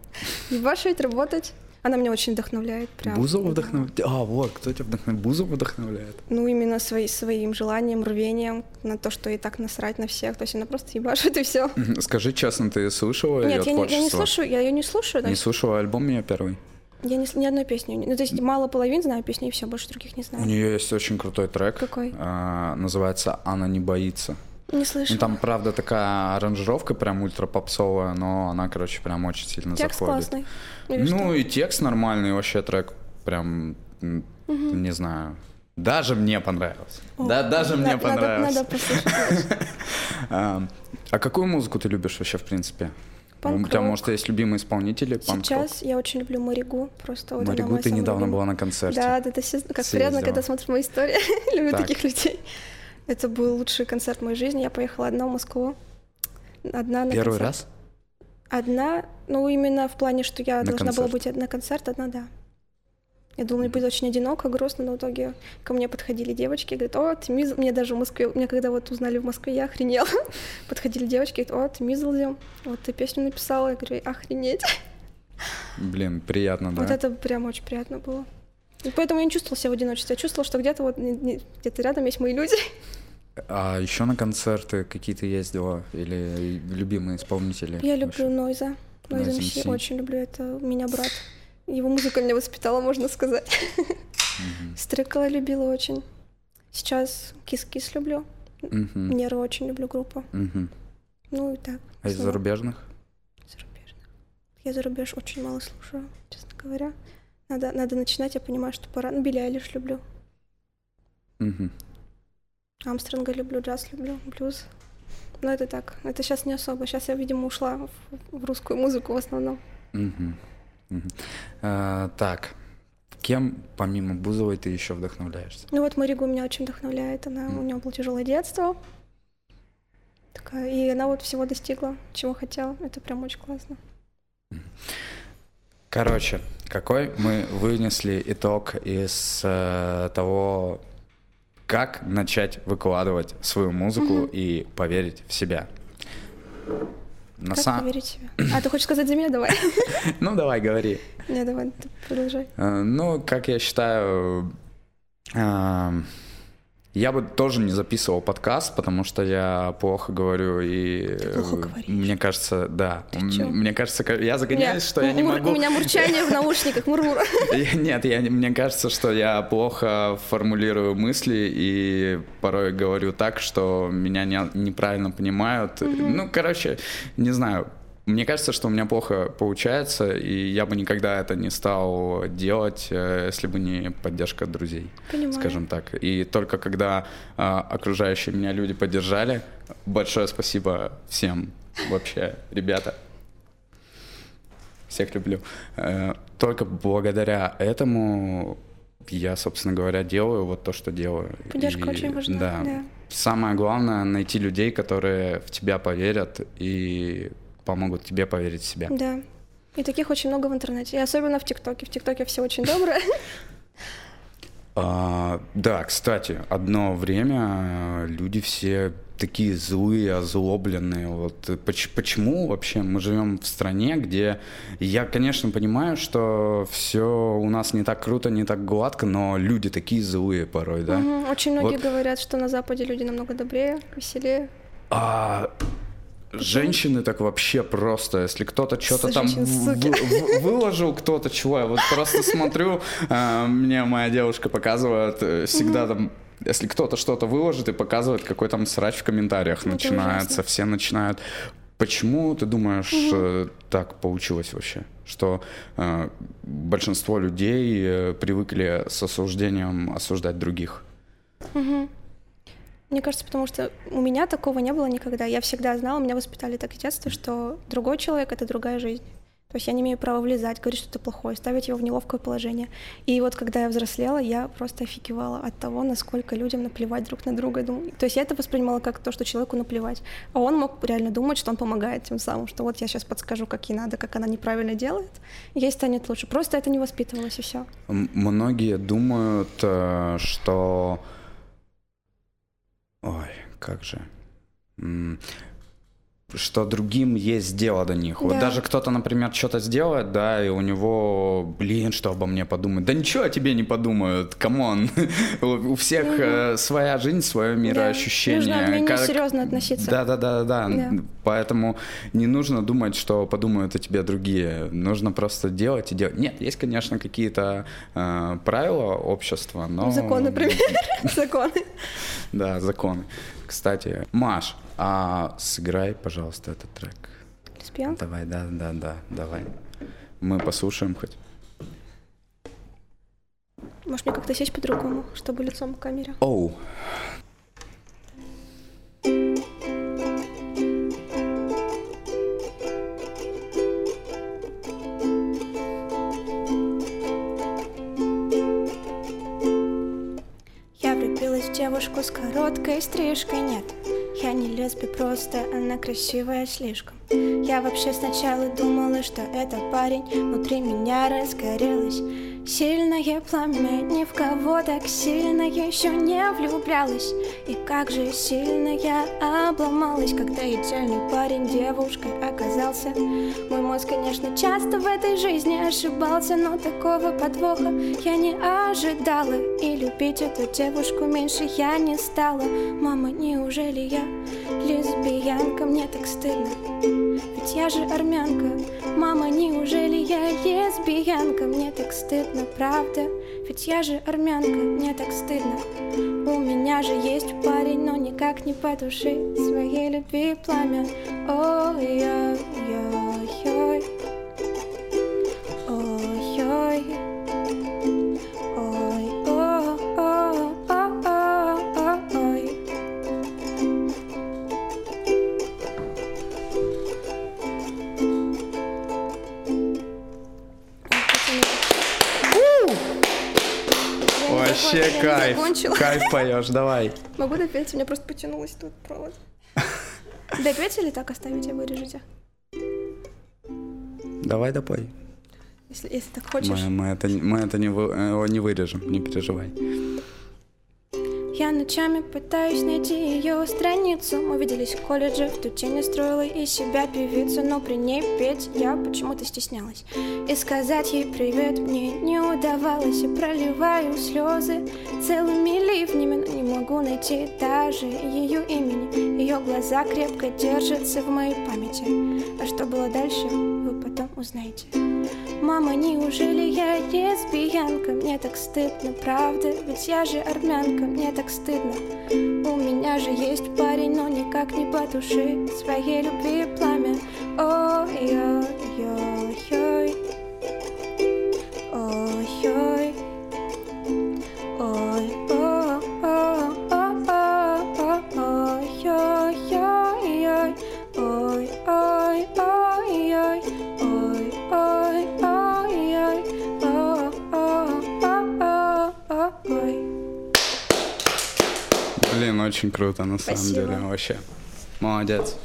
Ебашить, работать. Она меня очень вдохновляет. Прям. Бузова вдохновляет? А, вот, кто тебя вдохновляет? Бузова вдохновляет. Ну, именно свои, своим желанием, рвением на то, что и так насрать на всех. То есть она просто ебашит и все. Скажи честно, ты слушала ее Нет, я не, я не творчество? слушаю, я ее не слушаю. Не слушала альбом ее первый? Я не, ни одной песни. Ну, то есть мало половин знаю песни, и все, больше других не У знаю. нее есть очень крутой трек. Какой? а, называется «Она не боится». Не слышала. Ну, там, правда, такая аранжировка прям ультра попсовая, но она, короче, прям очень сильно Текст заходит. классный. Или ну что? и текст нормальный, вообще трек прям, м, не знаю, даже мне понравился. О, да, даже мне на- надо- понравился. Надо, послушать. А, а какую музыку ты любишь вообще, в принципе? У тебя, может, есть любимые исполнители? Сейчас я очень люблю Маригу. Просто вот Маригу, ты недавно была на концерте. Да, да, это все, как Съездила. приятно, когда смотришь мои истории. Люблю Так. таких людей. Это был лучший концерт в моей жизни. Я поехала одна в Москву. Одна на Первый концерт. раз? Одна, ну именно в плане, что я На должна была концерт. быть на концерт, одна, да. Я думала, мне будет очень одиноко, грустно, но в итоге ко мне подходили девочки, говорят, о, ты Мизл, мне даже в Москве, мне когда вот узнали в Москве, я охренела. Подходили девочки, говорят, о, ты Мизлдем, вот ты песню написала, я говорю, охренеть. Блин, приятно, да? Вот это прям очень приятно было. И поэтому я не чувствовала себя в одиночестве, я чувствовала, что где-то вот где-то рядом есть мои люди. А еще на концерты какие-то ездила? Или любимые исполнители? Я люблю Нойза. Noize Noize MC, очень люблю, это меня брат. Его музыка меня воспитала, можно сказать. Стрыкало любила очень. Сейчас Кис-Кис люблю. Мгм, Нервы очень люблю группу. мгм. Ну и так. А из зарубежных? зарубежных. Я за рубеж очень мало слушаю, честно говоря. Надо, надо начинать, я понимаю, что пора. Ну, Билли Айлиш люблю. Мгм. Армстронга люблю, джаз люблю, блюз. Но это так. Это сейчас не особо. Сейчас я, видимо, ушла в, в русскую музыку в основном. Мгм, мгм. А, Так, кем помимо Бузовой ты еще вдохновляешься? Ну вот Маригу меня очень вдохновляет. Она, у нее было тяжелое детство. Такая, и она вот всего достигла, чего хотела. Это прям очень классно. Короче, какой мы вынесли итог из э, того, как начать выкладывать свою музыку и поверить в себя? На как сам- поверить в себя? А, ты хочешь сказать за меня? Давай. Ну, давай, говори. Не, давай, продолжай. Э, Ну, как я считаю, э, я бы тоже не записывал подкаст, потому что я плохо говорю и плохо говоришь. мне кажется, да, мне кажется, ка- я загоняюсь, что я не могу. У меня мурчание в наушниках, мур-мур. Нет, я, не- мне кажется, что я плохо формулирую мысли и порой говорю так, что меня не- неправильно понимают. Ну, короче, не знаю. Мне кажется, что у меня плохо получается, и я бы никогда это не стал делать, э, если бы не поддержка друзей, Понимаю. скажем так. И только когда а, окружающие меня люди поддержали, большое спасибо всем вообще, ребята. Всех люблю. Э, Только благодаря этому я, собственно говоря, делаю вот то, что делаю. Поддержка И, очень важна, Да. да. Самое главное найти людей, которые в тебя поверят и помогут тебе поверить в себя. Да. И таких очень много в интернете. И особенно в ТикТоке. В ТикТоке все очень добрые. А, да, кстати, одно время э, люди все такие злые, озлобленные. Вот э, поч- почему вообще мы живем в стране, где я, конечно, понимаю, что все у нас не так круто, не так гладко, но люди такие злые порой, да? Мгм. Очень многие Вот. говорят, что на Западе люди намного добрее, веселее. А женщины так вообще просто, если кто-то что-то там выложил, кто-то чего, я вот просто смотрю, а, мне моя девушка показывает э, всегда там если кто-то что-то выложит и показывает, какой там срач в комментариях Это начинается, ужасно. все начинают. Почему ты думаешь, э, так получилось вообще, что э, большинство людей привыкли с осуждением осуждать других? Мне кажется, потому что у меня такого не было никогда. Я всегда знала, меня воспитали так с детства, что другой человек — это другая жизнь. То есть я не имею права влезать, говорить что-то плохое, ставить его в неловкое положение. И вот когда я взрослела, я просто офигевала от того, насколько людям наплевать друг на друга. То есть я это воспринимала как то, что человеку наплевать. А он мог реально думать, что он помогает тем самым, что вот я сейчас подскажу, как ей надо, как она неправильно делает, ей станет лучше. Просто это не воспитывалось, и все. Многие думают, э, что... Как же... Что другим есть дело до них. Вот Да. даже кто-то, например, что-то сделает, да, и у него, блин, что обо мне подумают. Да ничего о тебе не подумают, come on. У всех э, своя жизнь, свое мироощущение. Нужно к мнению Как- серьезно относиться. Да, да, да, да, Да. Поэтому не нужно думать, что подумают о тебе другие. Нужно просто делать и делать. Нет, есть, конечно, какие-то э, правила общества, но... Закон, например. Законы. Да, законы. Кстати, Маш, а сыграй, пожалуйста, этот трек. Лесбиян? Давай, да, да, да, давай. Мы послушаем хоть. Может, мне как-то сесть по-другому, чтобы лицом к камере? Оу. Я влюбилась в девушку с короткой стрижкой нет Я не лесби, просто она красивая слишком. Я вообще сначала думала, что это парень Внутри меня разгорелось Сильное пламя, ни в кого так сильно еще не влюблялась И как же сильно я обломалась, когда идеальный парень девушкой оказался. Мой мозг, конечно, часто в этой жизни ошибался Но такого подвоха я не ожидала. И любить эту девушку меньше я не стала. Мама, неужели я лесбиянка? Мне так стыдно, ведь я же армянка. Мама, неужели я лесбиянка? Мне так стыдно, правда? Ведь я же армянка, мне так стыдно. У меня же есть парень, но никак не по Своей любви пламя. Ой-ой-ой-ой кайф. закончила. Кайф поешь, давай. Могу допеть? У меня просто потянулась тут провод. Допеть или так оставите, вырежете? Давай допой. Если, если так хочешь. Мы, мы это, мы это не, вы- э, не вырежем, не переживай. Я ночами пытаюсь найти ее страницу. Мы виделись в колледже, в ту тень я строила из себя певицу Но при ней петь я почему-то стеснялась. И сказать ей привет мне не удавалось. И проливаю слезы целыми ливнями Но не могу найти даже ее имени. Ее глаза крепко держатся в моей памяти. А что было дальше, вы потом узнаете Мама, неужели я лесбиянка? Мне так стыдно, правда? Ведь я же армянка, мне так стыдно У меня же есть парень, но никак не по душе Своей любви пламя Ой-ой-ой-ой Блин, очень круто, на самом Спасибо. деле, вообще. Молодец.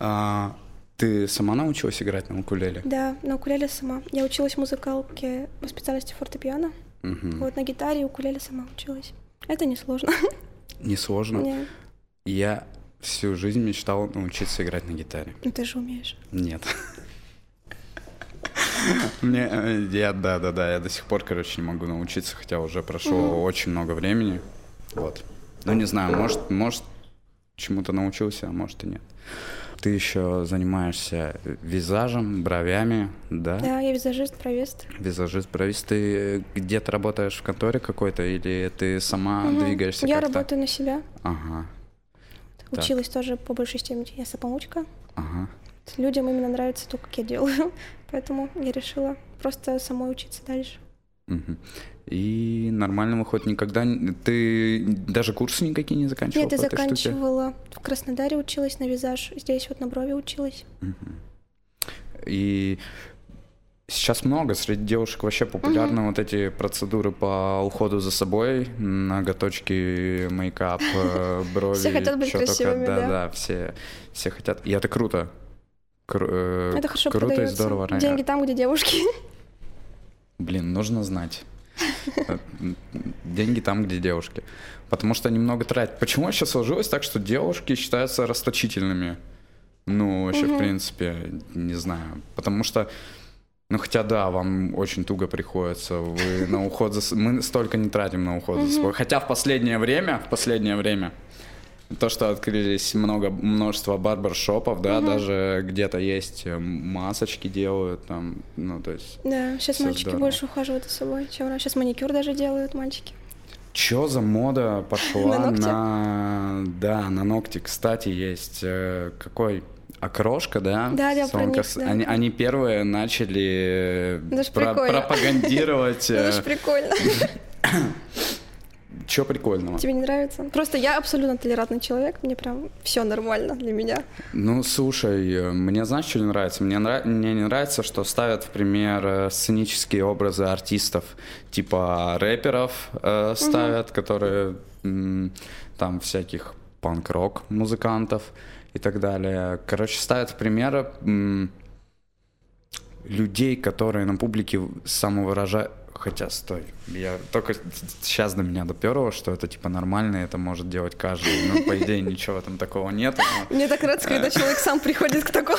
А, ты сама научилась играть на укулеле? Да, на укулеле сама. Я училась в музыкалке по специальности фортепиано. Мгм. Вот на гитаре и укулеле сама училась. Это несложно. Не сложно. Не, Я всю жизнь мечтал научиться играть на гитаре. ну ты же умеешь. Нет. Мне, я, да, да, да, я до сих пор, короче, не могу научиться, хотя уже прошло очень много времени. Вот. Ну, не знаю, может, может, чему-то научился, а может и нет. Ты еще занимаешься визажем, бровями, да? Да, я визажист, провест. Визажист, бровист. Ты где-то работаешь в конторе какой-то или ты сама Мгм. двигаешься Я как-то? работаю на себя. Ага, Так. Училась тоже по большей степени. Я самоучка. ага. Людям именно нравится то, как я делаю. Поэтому я решила просто самой учиться дальше. Мгм. И нормально выходит никогда... Ты даже курсы никакие не заканчивала Нет, я этой штуке? заканчивала в Краснодаре училась на визаж. Здесь вот на брови училась. И сейчас много среди девушек вообще популярны вот эти процедуры по уходу за собой, ноготочки, мейкап, э, брови. Все хотят быть красивыми, да, да. да, все, все хотят. И это круто. Кру- э, Это хорошо круто и здорово. Деньги там, где девушки. Блин, нужно знать. Э, Деньги там, где девушки. Потому что они много тратят. Почему сейчас сложилось так, что девушки считаются расточительными? Ну, вообще, в принципе, не знаю. Потому что, ну, хотя да, вам очень туго приходится. Вы на уход за... Мы столько не тратим на уход за собой. Хотя в последнее время, в последнее время, то, что открылись много, множество барбершопов, да, даже где-то есть э, масочки делают, там, ну, то есть Да, сейчас мальчики здорово. больше ухаживают за собой, чем раньше. Сейчас маникюр даже делают мальчики. Чё за мода пошла На ногти? на... Да, на ногти, кстати, есть э, какой... Окрошка, да? Да, я про них, да. Они, они первые начали ж про- прикольно. пропагандировать. Это же прикольно. Что прикольного? Тебе не нравится? Просто я абсолютно толерантный человек. Мне прям все нормально для меня. Ну, слушай, э, мне знаешь, что не нравится? Мне, нра- мне не нравится, что ставят в пример э, сценические образы артистов, типа рэперов э, ставят, которые м, там всяких панк-рок музыкантов и так далее. Короче, ставят в пример людей, которые на публике самовыражают... Хотя, стой, я только сейчас до меня доперло, что это типа нормально, это может делать каждый. Ну, по идее, ничего этом такого нет. но- Мне так нравится, когда человек сам приходит к такому.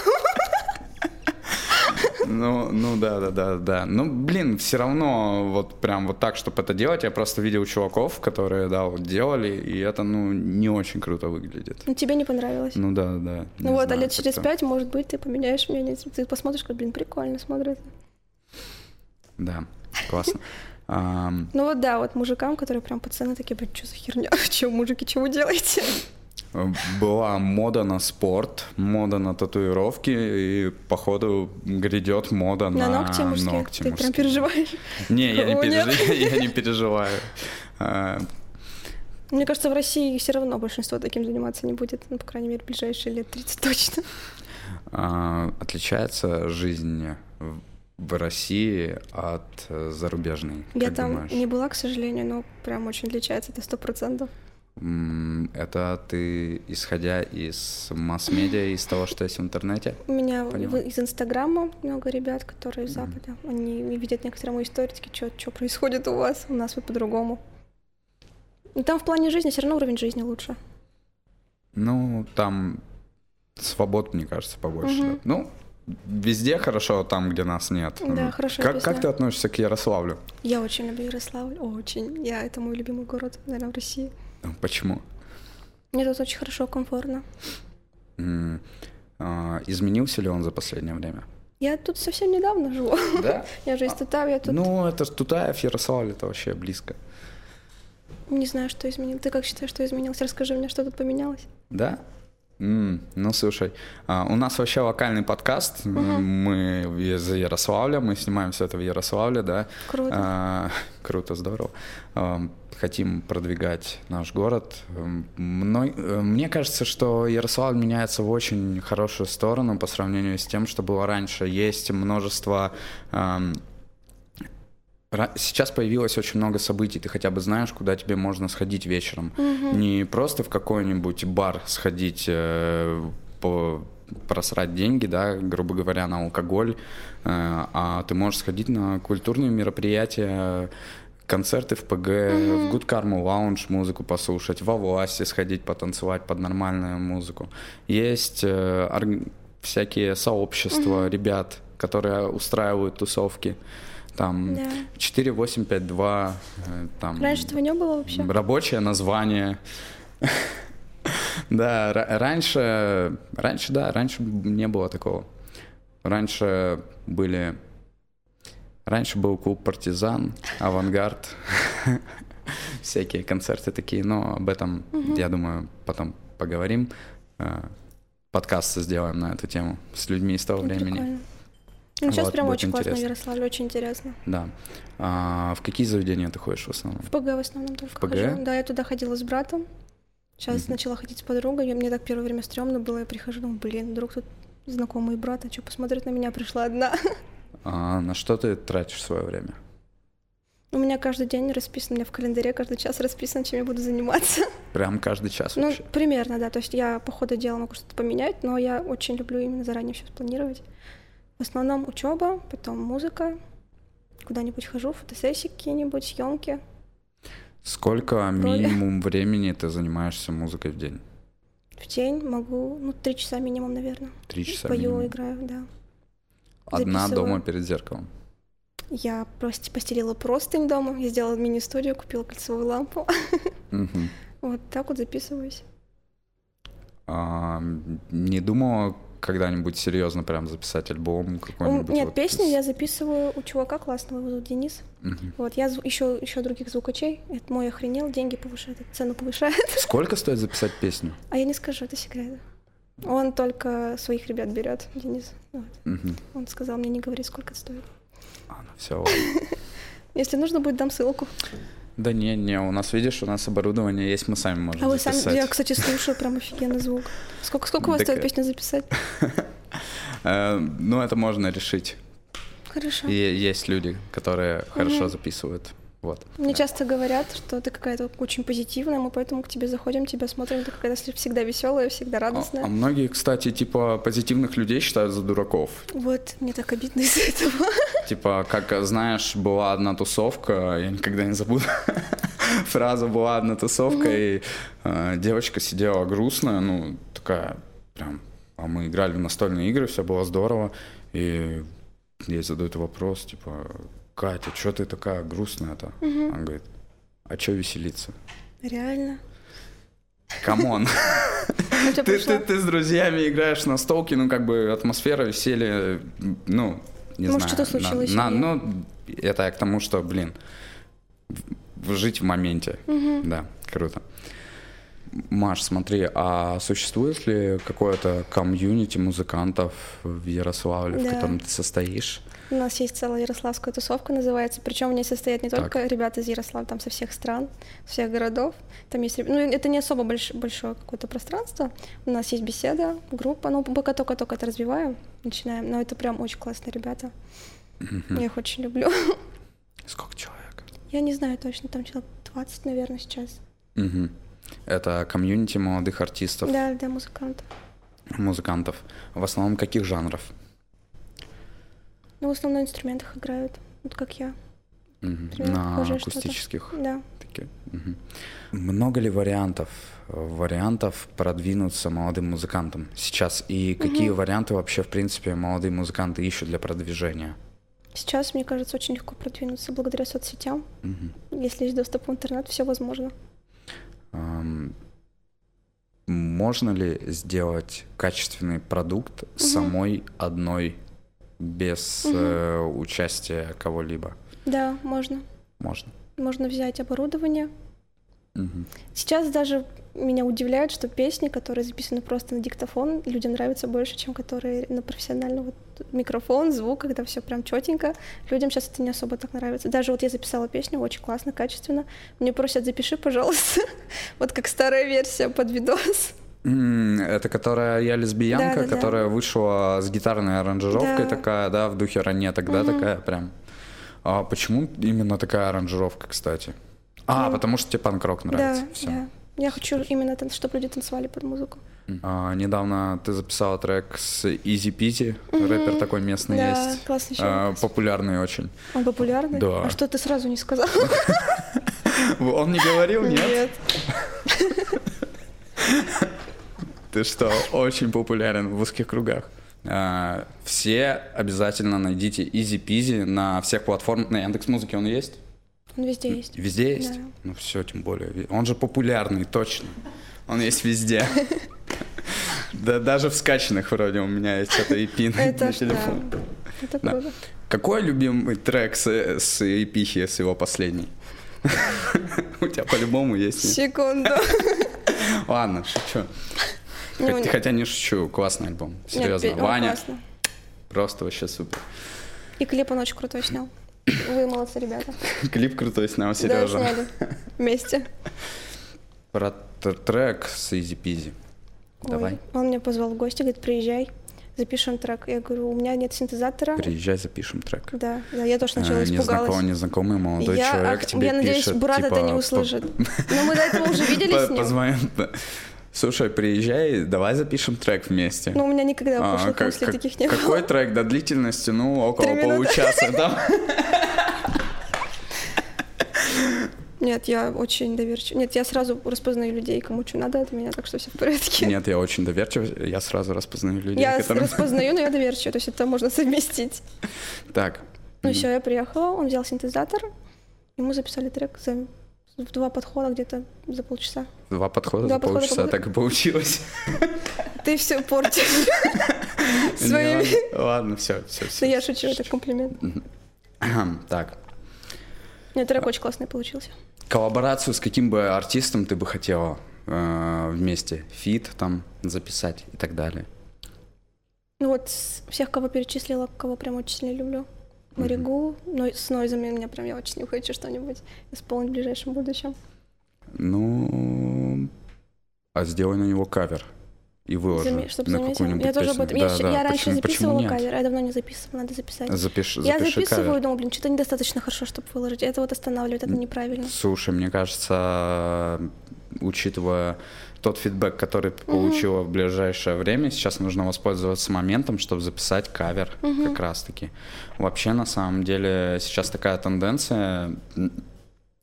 Ну, ну да, да, да, да. Ну, блин, все равно вот прям вот так, чтобы это делать, я просто видел чуваков, которые, да, вот делали, и это, ну, не очень круто выглядит. Ну, тебе не понравилось. Ну да, да. Ну вот, а лет через пять, может быть, ты поменяешь мнение. Ты посмотришь, как, блин, прикольно смотрится. Да, классно. Ну вот да, вот мужикам, которые прям пацаны такие, блин, что за херня? Че, мужики, вы делаете? Была мода на спорт, мода на татуировки, и походу грядет мода на, На ногти мужские? ногти Ты прям мужские. переживаешь? Не, я не, пережи- я не переживаю. А, Мне кажется, в России все равно большинство таким заниматься не будет. Ну, по крайней мере, ближайшие лет 30 точно. а, Отличается жизнь в- России от э, зарубежной? Я там думаешь? не была, к сожалению, но прям очень отличается, это сто процентов. Это ты, исходя из масс-медиа, из того, что есть в интернете? У меня Поняла. из Инстаграма много ребят, которые из Запада. Они видят некоторые мои истории, такие, что происходит у вас, у нас вот по-другому. Ну, там в плане жизни все равно уровень жизни лучше. Ну, там свобод, мне кажется, побольше. Да. Ну, везде хорошо, там, где нас нет. Да, хорошо Как, как ты относишься к Ярославлю? Я очень люблю Ярославль, очень. Я, это мой любимый город, наверное, в России. Ну, Почему? Мне тут очень хорошо, комфортно. М, а, Изменился ли он за последнее время? Я тут совсем недавно живу. Да? Я же из Тутави, я тут Ну, это ж Тутаев, Ярославль, это вообще близко. не знаю, что изменилось. Ты как считаешь, что изменилось? Расскажи мне, что тут поменялось. Да? М, ну, слушай, а, у нас вообще локальный подкаст. Мы из Ярославля, мы снимаем все это в Ярославле, да. Круто. А, круто, здорово. А, хотим продвигать наш город. М, мной- э, мне кажется, что Ярославль меняется в очень хорошую сторону по сравнению с тем, что было раньше. Есть множество Сейчас появилось очень много событий, ты хотя бы знаешь, куда тебе можно сходить вечером. Не просто в какой-нибудь бар сходить, э, по просрать деньги, да, грубо говоря, на алкоголь, э, а ты можешь сходить на культурные мероприятия, концерты в ПГ, в Good Karma Lounge музыку послушать, во власти сходить потанцевать под нормальную музыку. Есть э, орг- всякие сообщества ребят, которые устраивают тусовки. Там Да. 4852, э, там Раньше этого не было вообще. рабочее название. Да, ра- раньше, раньше, да, раньше не было такого. Раньше были, раньше был клуб «Партизан», «Авангард», всякие концерты такие, но об этом, я думаю, потом поговорим. Э, Подкасты сделаем на эту тему с людьми из того Ну, времени. Ну, сейчас Вот, прям очень классно в интересно. Ярославле, очень интересно. Да. А в какие заведения ты ходишь в основном? В ПГ в основном только ПГ? хожу. Да, я туда ходила с братом. Сейчас начала ходить с подругой. Я- Мне так первое время стрёмно было. Я прихожу, думаю, блин, вдруг тут знакомый брат, а что посмотреть на меня пришла одна. А на что ты тратишь свое время? У меня каждый день расписан, у меня в календаре каждый час расписан, чем я буду заниматься. Прям каждый час Ну, вообще? примерно, да. То есть я по ходу дела могу что-то поменять, но я очень люблю именно заранее все спланировать. В основном учеба, потом музыка, куда-нибудь хожу, фотосессии какие-нибудь, съемки. Сколько Роли. минимум времени ты занимаешься музыкой в день? В день могу, ну, три часа минимум, наверное. Три часа Пою, минимум. играю, да. Одна записываю. дома перед зеркалом. Я просто постелила простынь дома, я сделала мини-студию, купила кольцевую лампу. Мгм. Вот так вот записываюсь. А, не думала когда-нибудь серьезно прям записать альбом какой-нибудь? Нет, вот песни из- я записываю у чувака классного, его зовут Денис. Мгм. Вот, я еще, еще других звукачей. Это мой охренел, деньги повышает, цену повышает. Сколько стоит записать песню? А я не скажу, это секрет. Он только своих ребят берет, Денис. Вот. Мгм. Он сказал мне не говори, сколько это стоит. А, ну все. Если нужно будет, дам ссылку. Да не, не, у нас, видишь, у нас оборудование есть, мы сами можем А вы сами, записать. я, кстати, слушаю, прям офигенный звук. Сколько, сколько у вас стоит песню записать? Э, ну, это можно решить. Хорошо. И есть люди, которые хорошо записывают. Вот. Мне часто говорят, что ты какая-то очень позитивная, мы поэтому к тебе заходим, тебя смотрим, ты какая-то всегда веселая, всегда А, радостная. а многие, кстати, типа позитивных людей считают за дураков. Вот, мне так обидно из-за этого. Типа, как знаешь, была одна тусовка, я никогда не забуду. Фраза была одна тусовка, и э, девочка сидела грустная, ну, такая, прям, а мы играли в настольные игры, все было здорово, и ей задают вопрос, типа, Катя, что ты такая грустная-то? Она говорит, а что веселиться? Реально. Come on. Ну, тебя Ты, ты, ты с друзьями играешь настолки, ну, как бы атмосфера, веселье, ну, не Может, знаю. что-то случилось на- на- ну, это я к тому, что, блин, в- жить в моменте. Да, круто. Маш, смотри, а существует ли какое-то комьюнити музыкантов в Ярославле, в Да. котором ты состоишь? У нас есть целая ярославская тусовка, называется. Причем в ней состоят не Так. только ребята из Ярослава, там со всех стран, со всех городов. Там есть, ну, это не особо больш- большое какое-то пространство. У нас есть беседа, группа. Ну, пока только-только это развиваем, начинаем. Но это прям очень классные ребята. Я их очень люблю. Сколько человек? Я не знаю точно, там человек 20, наверное, сейчас. Это комьюнити молодых артистов, Да, да, музыкантов. музыкантов. В основном каких жанров? Ну, в основном на инструментах играют, вот как я. Примерно На акустических. Да. Такие. Мгм. Много ли вариантов, вариантов продвинуться молодым музыкантам сейчас? И какие варианты вообще, в принципе, молодые музыканты ищут для продвижения? Сейчас, мне кажется, очень легко продвинуться благодаря соцсетям. Мгм. Если есть доступ в интернет, все возможно. Ам, Можно ли сделать качественный продукт самой одной без э, участия кого-либо? Да, можно. Можно. Можно взять оборудование. Мгм. Сейчас даже меня удивляет, что песни, которые записаны просто на диктофон, людям нравятся больше, чем которые на профессиональный вот микрофон, звук, когда все прям четенько. Людям сейчас это не особо так нравится. Даже вот я записала песню очень классно, качественно. Мне просят, запиши, пожалуйста. Вот как старая версия под видос. Это которая я лесбиянка, Да-да-да. которая вышла с гитарной аранжировкой Да. такая, да, в духе ранеток, да, такая прям. А почему именно такая аранжировка, кстати? А, Ну, потому что тебе панк-рок нравится. да, Все. да. Я хочу именно, чтобы люди танцевали под музыку. А, недавно ты записала трек с Easy Peasy, рэпер такой местный да, есть. классный А, популярный очень. Он популярный? Да. А что ты сразу не сказал? Он не говорил, нет? Нет. Ты что, очень популярен в узких кругах. А, все обязательно найдите Easy Peasy на всех платформах. На Яндекс Музыке он есть? Он везде есть. Везде есть? Да. Ну все, тем более. Он же популярный, точно. Он есть везде. Да даже в скачанных вроде у меня есть это EP на телефон. Это круто. Какой любимый трек с, EP, с его последней? У тебя по-любому есть. Секунду. Ладно, шучу. Ну, Хот- не- Хотя не шучу, классный альбом. Нет, Серьезно. пе- он Ваня классно. просто вообще супер. И клип он очень крутой снял. Вы молодцы, ребята. Клип крутой снял Да, Сережа. сняли. Вместе. Про трек с Peasy. Ой, Давай. Он меня позвал в гости, говорит, приезжай, запишем трек. Я говорю, у меня нет синтезатора. Приезжай, запишем трек. Да, да, я тоже сначала Э, испугалась. Незнакомый, незнакомый молодой я, человек тебе я надеюсь, брат типа, это не по- услышит. Но мы до этого уже виделись с ним. позвонит, да. Слушай, приезжай, давай запишем трек вместе. Но у меня никогда А, пошлых как- мыслей как- таких не Какой было. трек до длительности? Ну, около получаса, да? Нет, я очень доверчива. Нет, я сразу распознаю людей, кому что надо от меня, так что все в порядке. Нет, я очень доверчив, я сразу распознаю людей, я которым... распознаю, но я доверчива, то есть это можно совместить. Так, Ну все, я приехала, он взял синтезатор, мы записали трек за в два подхода где-то за полчаса. два подхода Два за подхода полчаса, по- так и получилось. Ты все портишь своими. Ладно, все, все, все. я шучу, это комплимент. Так, Нет, трек очень классный получился. коллаборацию с каким бы артистом ты бы хотела э, вместе? Фит там записать и так далее. Ну вот всех, кого перечислила, кого прям очень сильно люблю. Маригу, но с Нойзами меня прям я очень не хочу что-нибудь исполнить в ближайшем будущем. Ну, а сделай на него кавер. и выложу Заме- Чтобы на какую-нибудь Я тоже об этом. Я, Да, щ- да, я раньше почему- почему записывала нет? кавер, я давно не записывала, надо записать. Запиш- я запиши записываю, кавер. думаю, блин, что-то недостаточно хорошо, чтобы выложить. Это вот останавливает, это неправильно. Слушай, мне кажется, учитывая тот фидбэк, который ты получила в ближайшее время, сейчас нужно воспользоваться моментом, чтобы записать кавер как раз-таки. Вообще, на самом деле, сейчас такая тенденция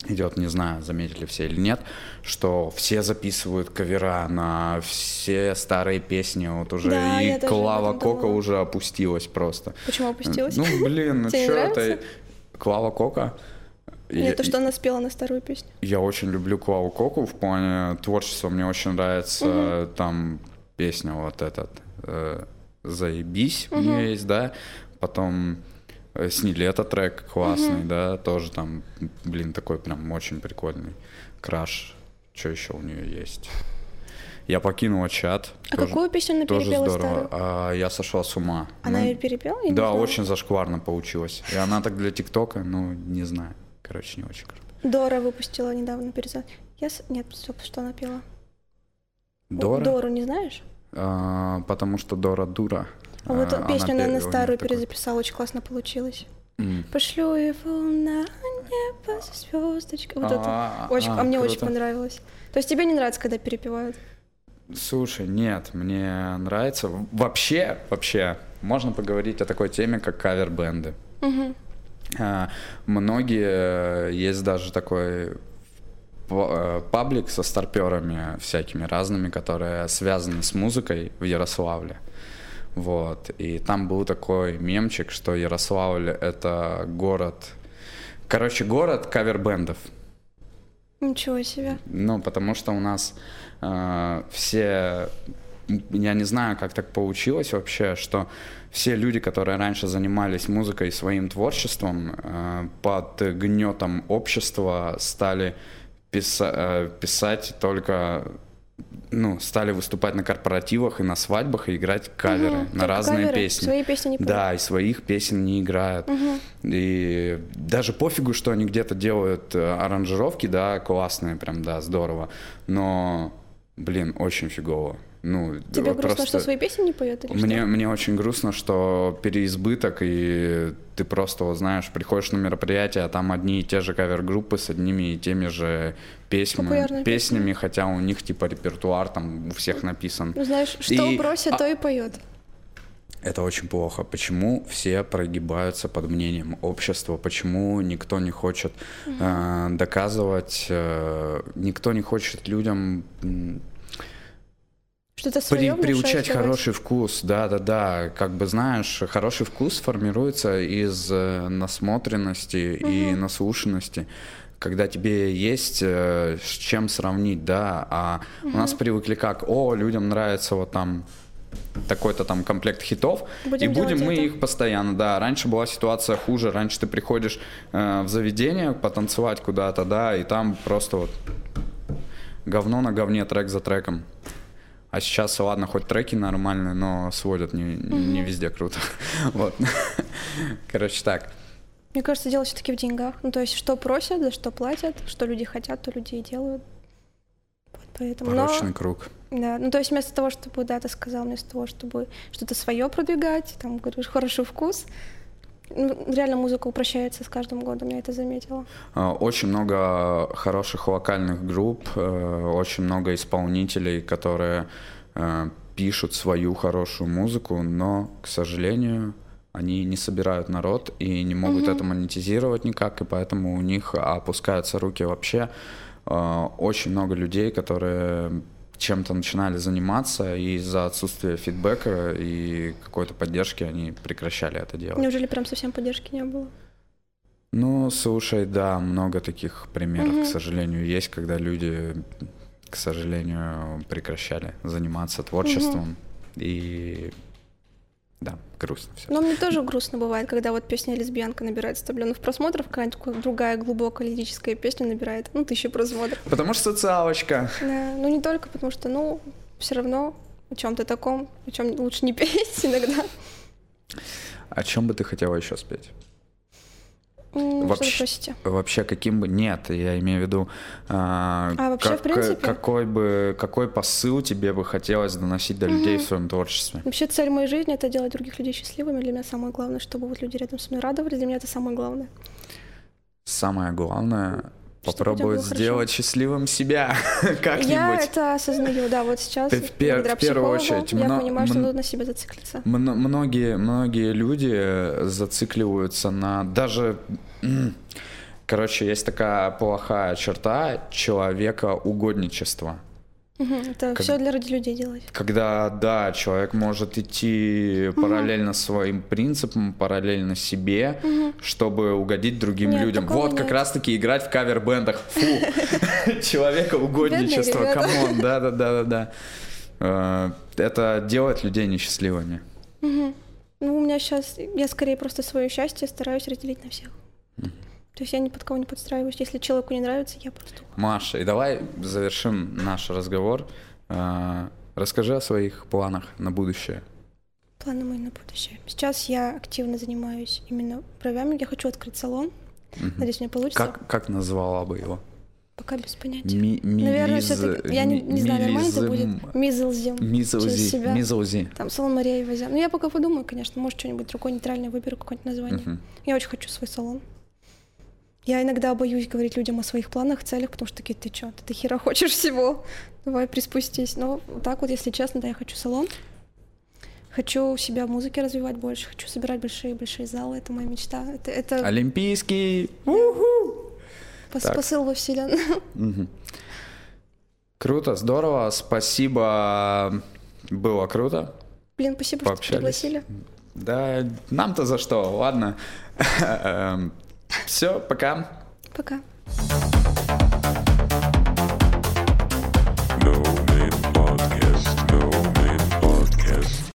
идет, не знаю, заметили все или нет, что все записывают кавера на все старые песни, вот уже Да, и Клава Кока думала. уже опустилась просто. Почему опустилась? Ну, блин, ну что это? Клава Кока? Или Я- то, что она спела на старую песню. я очень люблю Клаву Коку в плане творчества. Мне очень нравится там песня вот этот э, «Заебись» у нее есть, да. Потом э, «С лето» трек классный, да, тоже там, блин, такой прям очень прикольный. «Краш». Что еще у нее есть? Я покинула чат. А тоже- какую песню она тоже перепела здорово. старую? А, я сошла с ума. Она Ну, ее перепела? Я Да, очень зашкварно получилось. И она так для ТикТока, ну, не знаю. Короче, не очень круто. Дора выпустила недавно переза. Я с- Нет, стоп, что она пела? Дора? Дору не знаешь? А, потому что Дора дура. А вот А, песню она она на пе- у старую них такой- перезаписала, очень классно получилось. М. Пошлю его на небо со звездочкой. Вот это. А, Очень, а, мне очень круто. понравилось. То есть тебе не нравится, когда перепевают? Слушай, нет, мне нравится. Вообще, вообще, можно поговорить о такой теме, как кавер-бенды. Мгм. А, Многие, э, есть даже такой э, паблик со старперами всякими разными, которые связаны с музыкой в Ярославле. Вот. И там был такой мемчик, что Ярославль — это город... Короче, город кавер-бендов. Ничего себе. Ну, потому что у нас э, все, я не знаю, как так получилось вообще, что все люди, которые раньше занимались музыкой и своим творчеством, э, под гнетом общества стали писа- э, писать только, ну, стали выступать на корпоративах и на свадьбах и играть каверы Мгм. на разные каверы, песни. Свои песни не поют. Да, и своих песен не играют. И даже пофигу, что они где-то делают э, аранжировки, да, классные, прям, да, здорово. Но, блин, очень фигово. Ну, Тебе вот грустно, что свои песни не поет или мне, что? мне очень грустно, что переизбыток, и ты просто, вот, знаешь, приходишь на мероприятие, а там одни и те же кавер-группы с одними и теми же песнями, песнями, хотя у них, типа, репертуар там у всех написан. Ну, знаешь, что И- бросит, а- то и поет. Это очень плохо. Почему все прогибаются под мнением общества? Почему никто не хочет э, доказывать, э, никто не хочет людям Что-то при- свое приучать хороший вкус? Да, да, да. Как бы знаешь, хороший вкус формируется из э, насмотренности и наслушанности. Когда тебе есть э, с чем сравнить, да, а у нас привыкли как, о, людям нравится вот там такой-то там комплект хитов, Будем и будем мы это. их постоянно, да. Раньше была ситуация хуже, раньше ты приходишь э, в заведение потанцевать куда-то, да, и там просто вот говно на говне, трек за треком. А сейчас, ладно, хоть треки нормальные, но сводят не, не везде круто. Вот. Короче, так. Мне кажется, дело все-таки в деньгах. Ну, то есть, что просят, за что платят, что люди хотят, то люди и делают. Вот поэтому. Но- Порочный круг. Да, ну то есть вместо того, чтобы, да, ты сказал, вместо того, чтобы что-то свое продвигать, там, говоришь, хороший вкус, реально музыка упрощается с каждым годом, я это заметила. А, Очень много хороших вокальных групп, э, очень много исполнителей, которые э, пишут свою хорошую музыку, но, к сожалению, они не собирают народ и не могут это монетизировать никак, и поэтому у них опускаются руки вообще. Э, Очень много людей, которые чем-то начинали заниматься, и из-за отсутствия фидбэка и какой-то поддержки они прекращали это делать. Неужели прям совсем поддержки не было? Ну, слушай, да, много таких примеров, к сожалению, есть, когда люди, к сожалению, прекращали заниматься творчеством. И да, грустно все. Но мне тоже грустно бывает, когда вот песня «Лесбиянка» набирает 100 миллионов просмотров, какая-нибудь другая глубокая лирическая песня набирает, ну, тысячу просмотров. Потому что социалочка. Да, ну, не только потому что, ну, все равно о чем-то таком, о чем лучше не петь иногда. О чем бы ты хотела еще спеть? Вообще- просите? Вообще каким бы... Нет, я имею в виду... А, А, вообще, в принципе? Какой бы... Какой посыл тебе бы хотелось доносить до людей в своем творчестве? Вообще цель моей жизни — это делать других людей счастливыми. Для меня самое главное, чтобы вот люди рядом со мной радовались. Для меня это самое главное. Самое главное Людям было хорошо. сделать счастливым себя как-нибудь. Я это осознаю, да, вот сейчас, Ты в пер- в первую очередь, я мно- понимаю, что нужно на себя зациклиться. Мно- многие, многие люди зацикливаются на даже... м, Короче, есть такая плохая черта человека угодничества. Это Как- все для ради людей делать. Когда, да, человек может идти параллельно своим принципам, параллельно себе, чтобы угодить другим Нет, людям. Вот как нет. раз-таки играть в кавер-бендах. Фу! Человекоугодничество, come on, да-да-да-да-да. Э, Это делает людей несчастливыми. Ну, у меня сейчас, я скорее просто свое счастье стараюсь разделить на всех. То есть я ни под кого не подстраиваюсь. Если человеку не нравится, я просто. Маша, и давай завершим наш разговор. Э, Расскажи о своих планах на будущее. Планы мои на будущее. Сейчас я активно занимаюсь именно бровями. Я хочу открыть салон. Надеюсь, у меня получится. Как, как назвала бы его? Пока без понятия. Ми- Наверное, милиз- все-таки. Я не, не знаю, нормально это будет. Мизлзим. себя. Мизаузи. Там салон Мария Ивазян. Ну, я пока подумаю, конечно. Может, что-нибудь другое нейтральное выберу, какое-нибудь название. Мгм. Я очень хочу свой салон. Я иногда боюсь говорить людям о своих планах, целях, потому что такие, ты что, ты хера хочешь всего? Давай приспустись. Но вот так вот, если честно, да, я хочу салон. Хочу себя в музыке развивать больше, хочу собирать большие-большие залы, это моя мечта. Это, это Олимпийский. пос- так. посыл во вселенную. Круто, здорово, спасибо. Было круто. Блин, спасибо, что Пообщались. пригласили. Да, нам-то за что, ладно. Все, пока. Пока.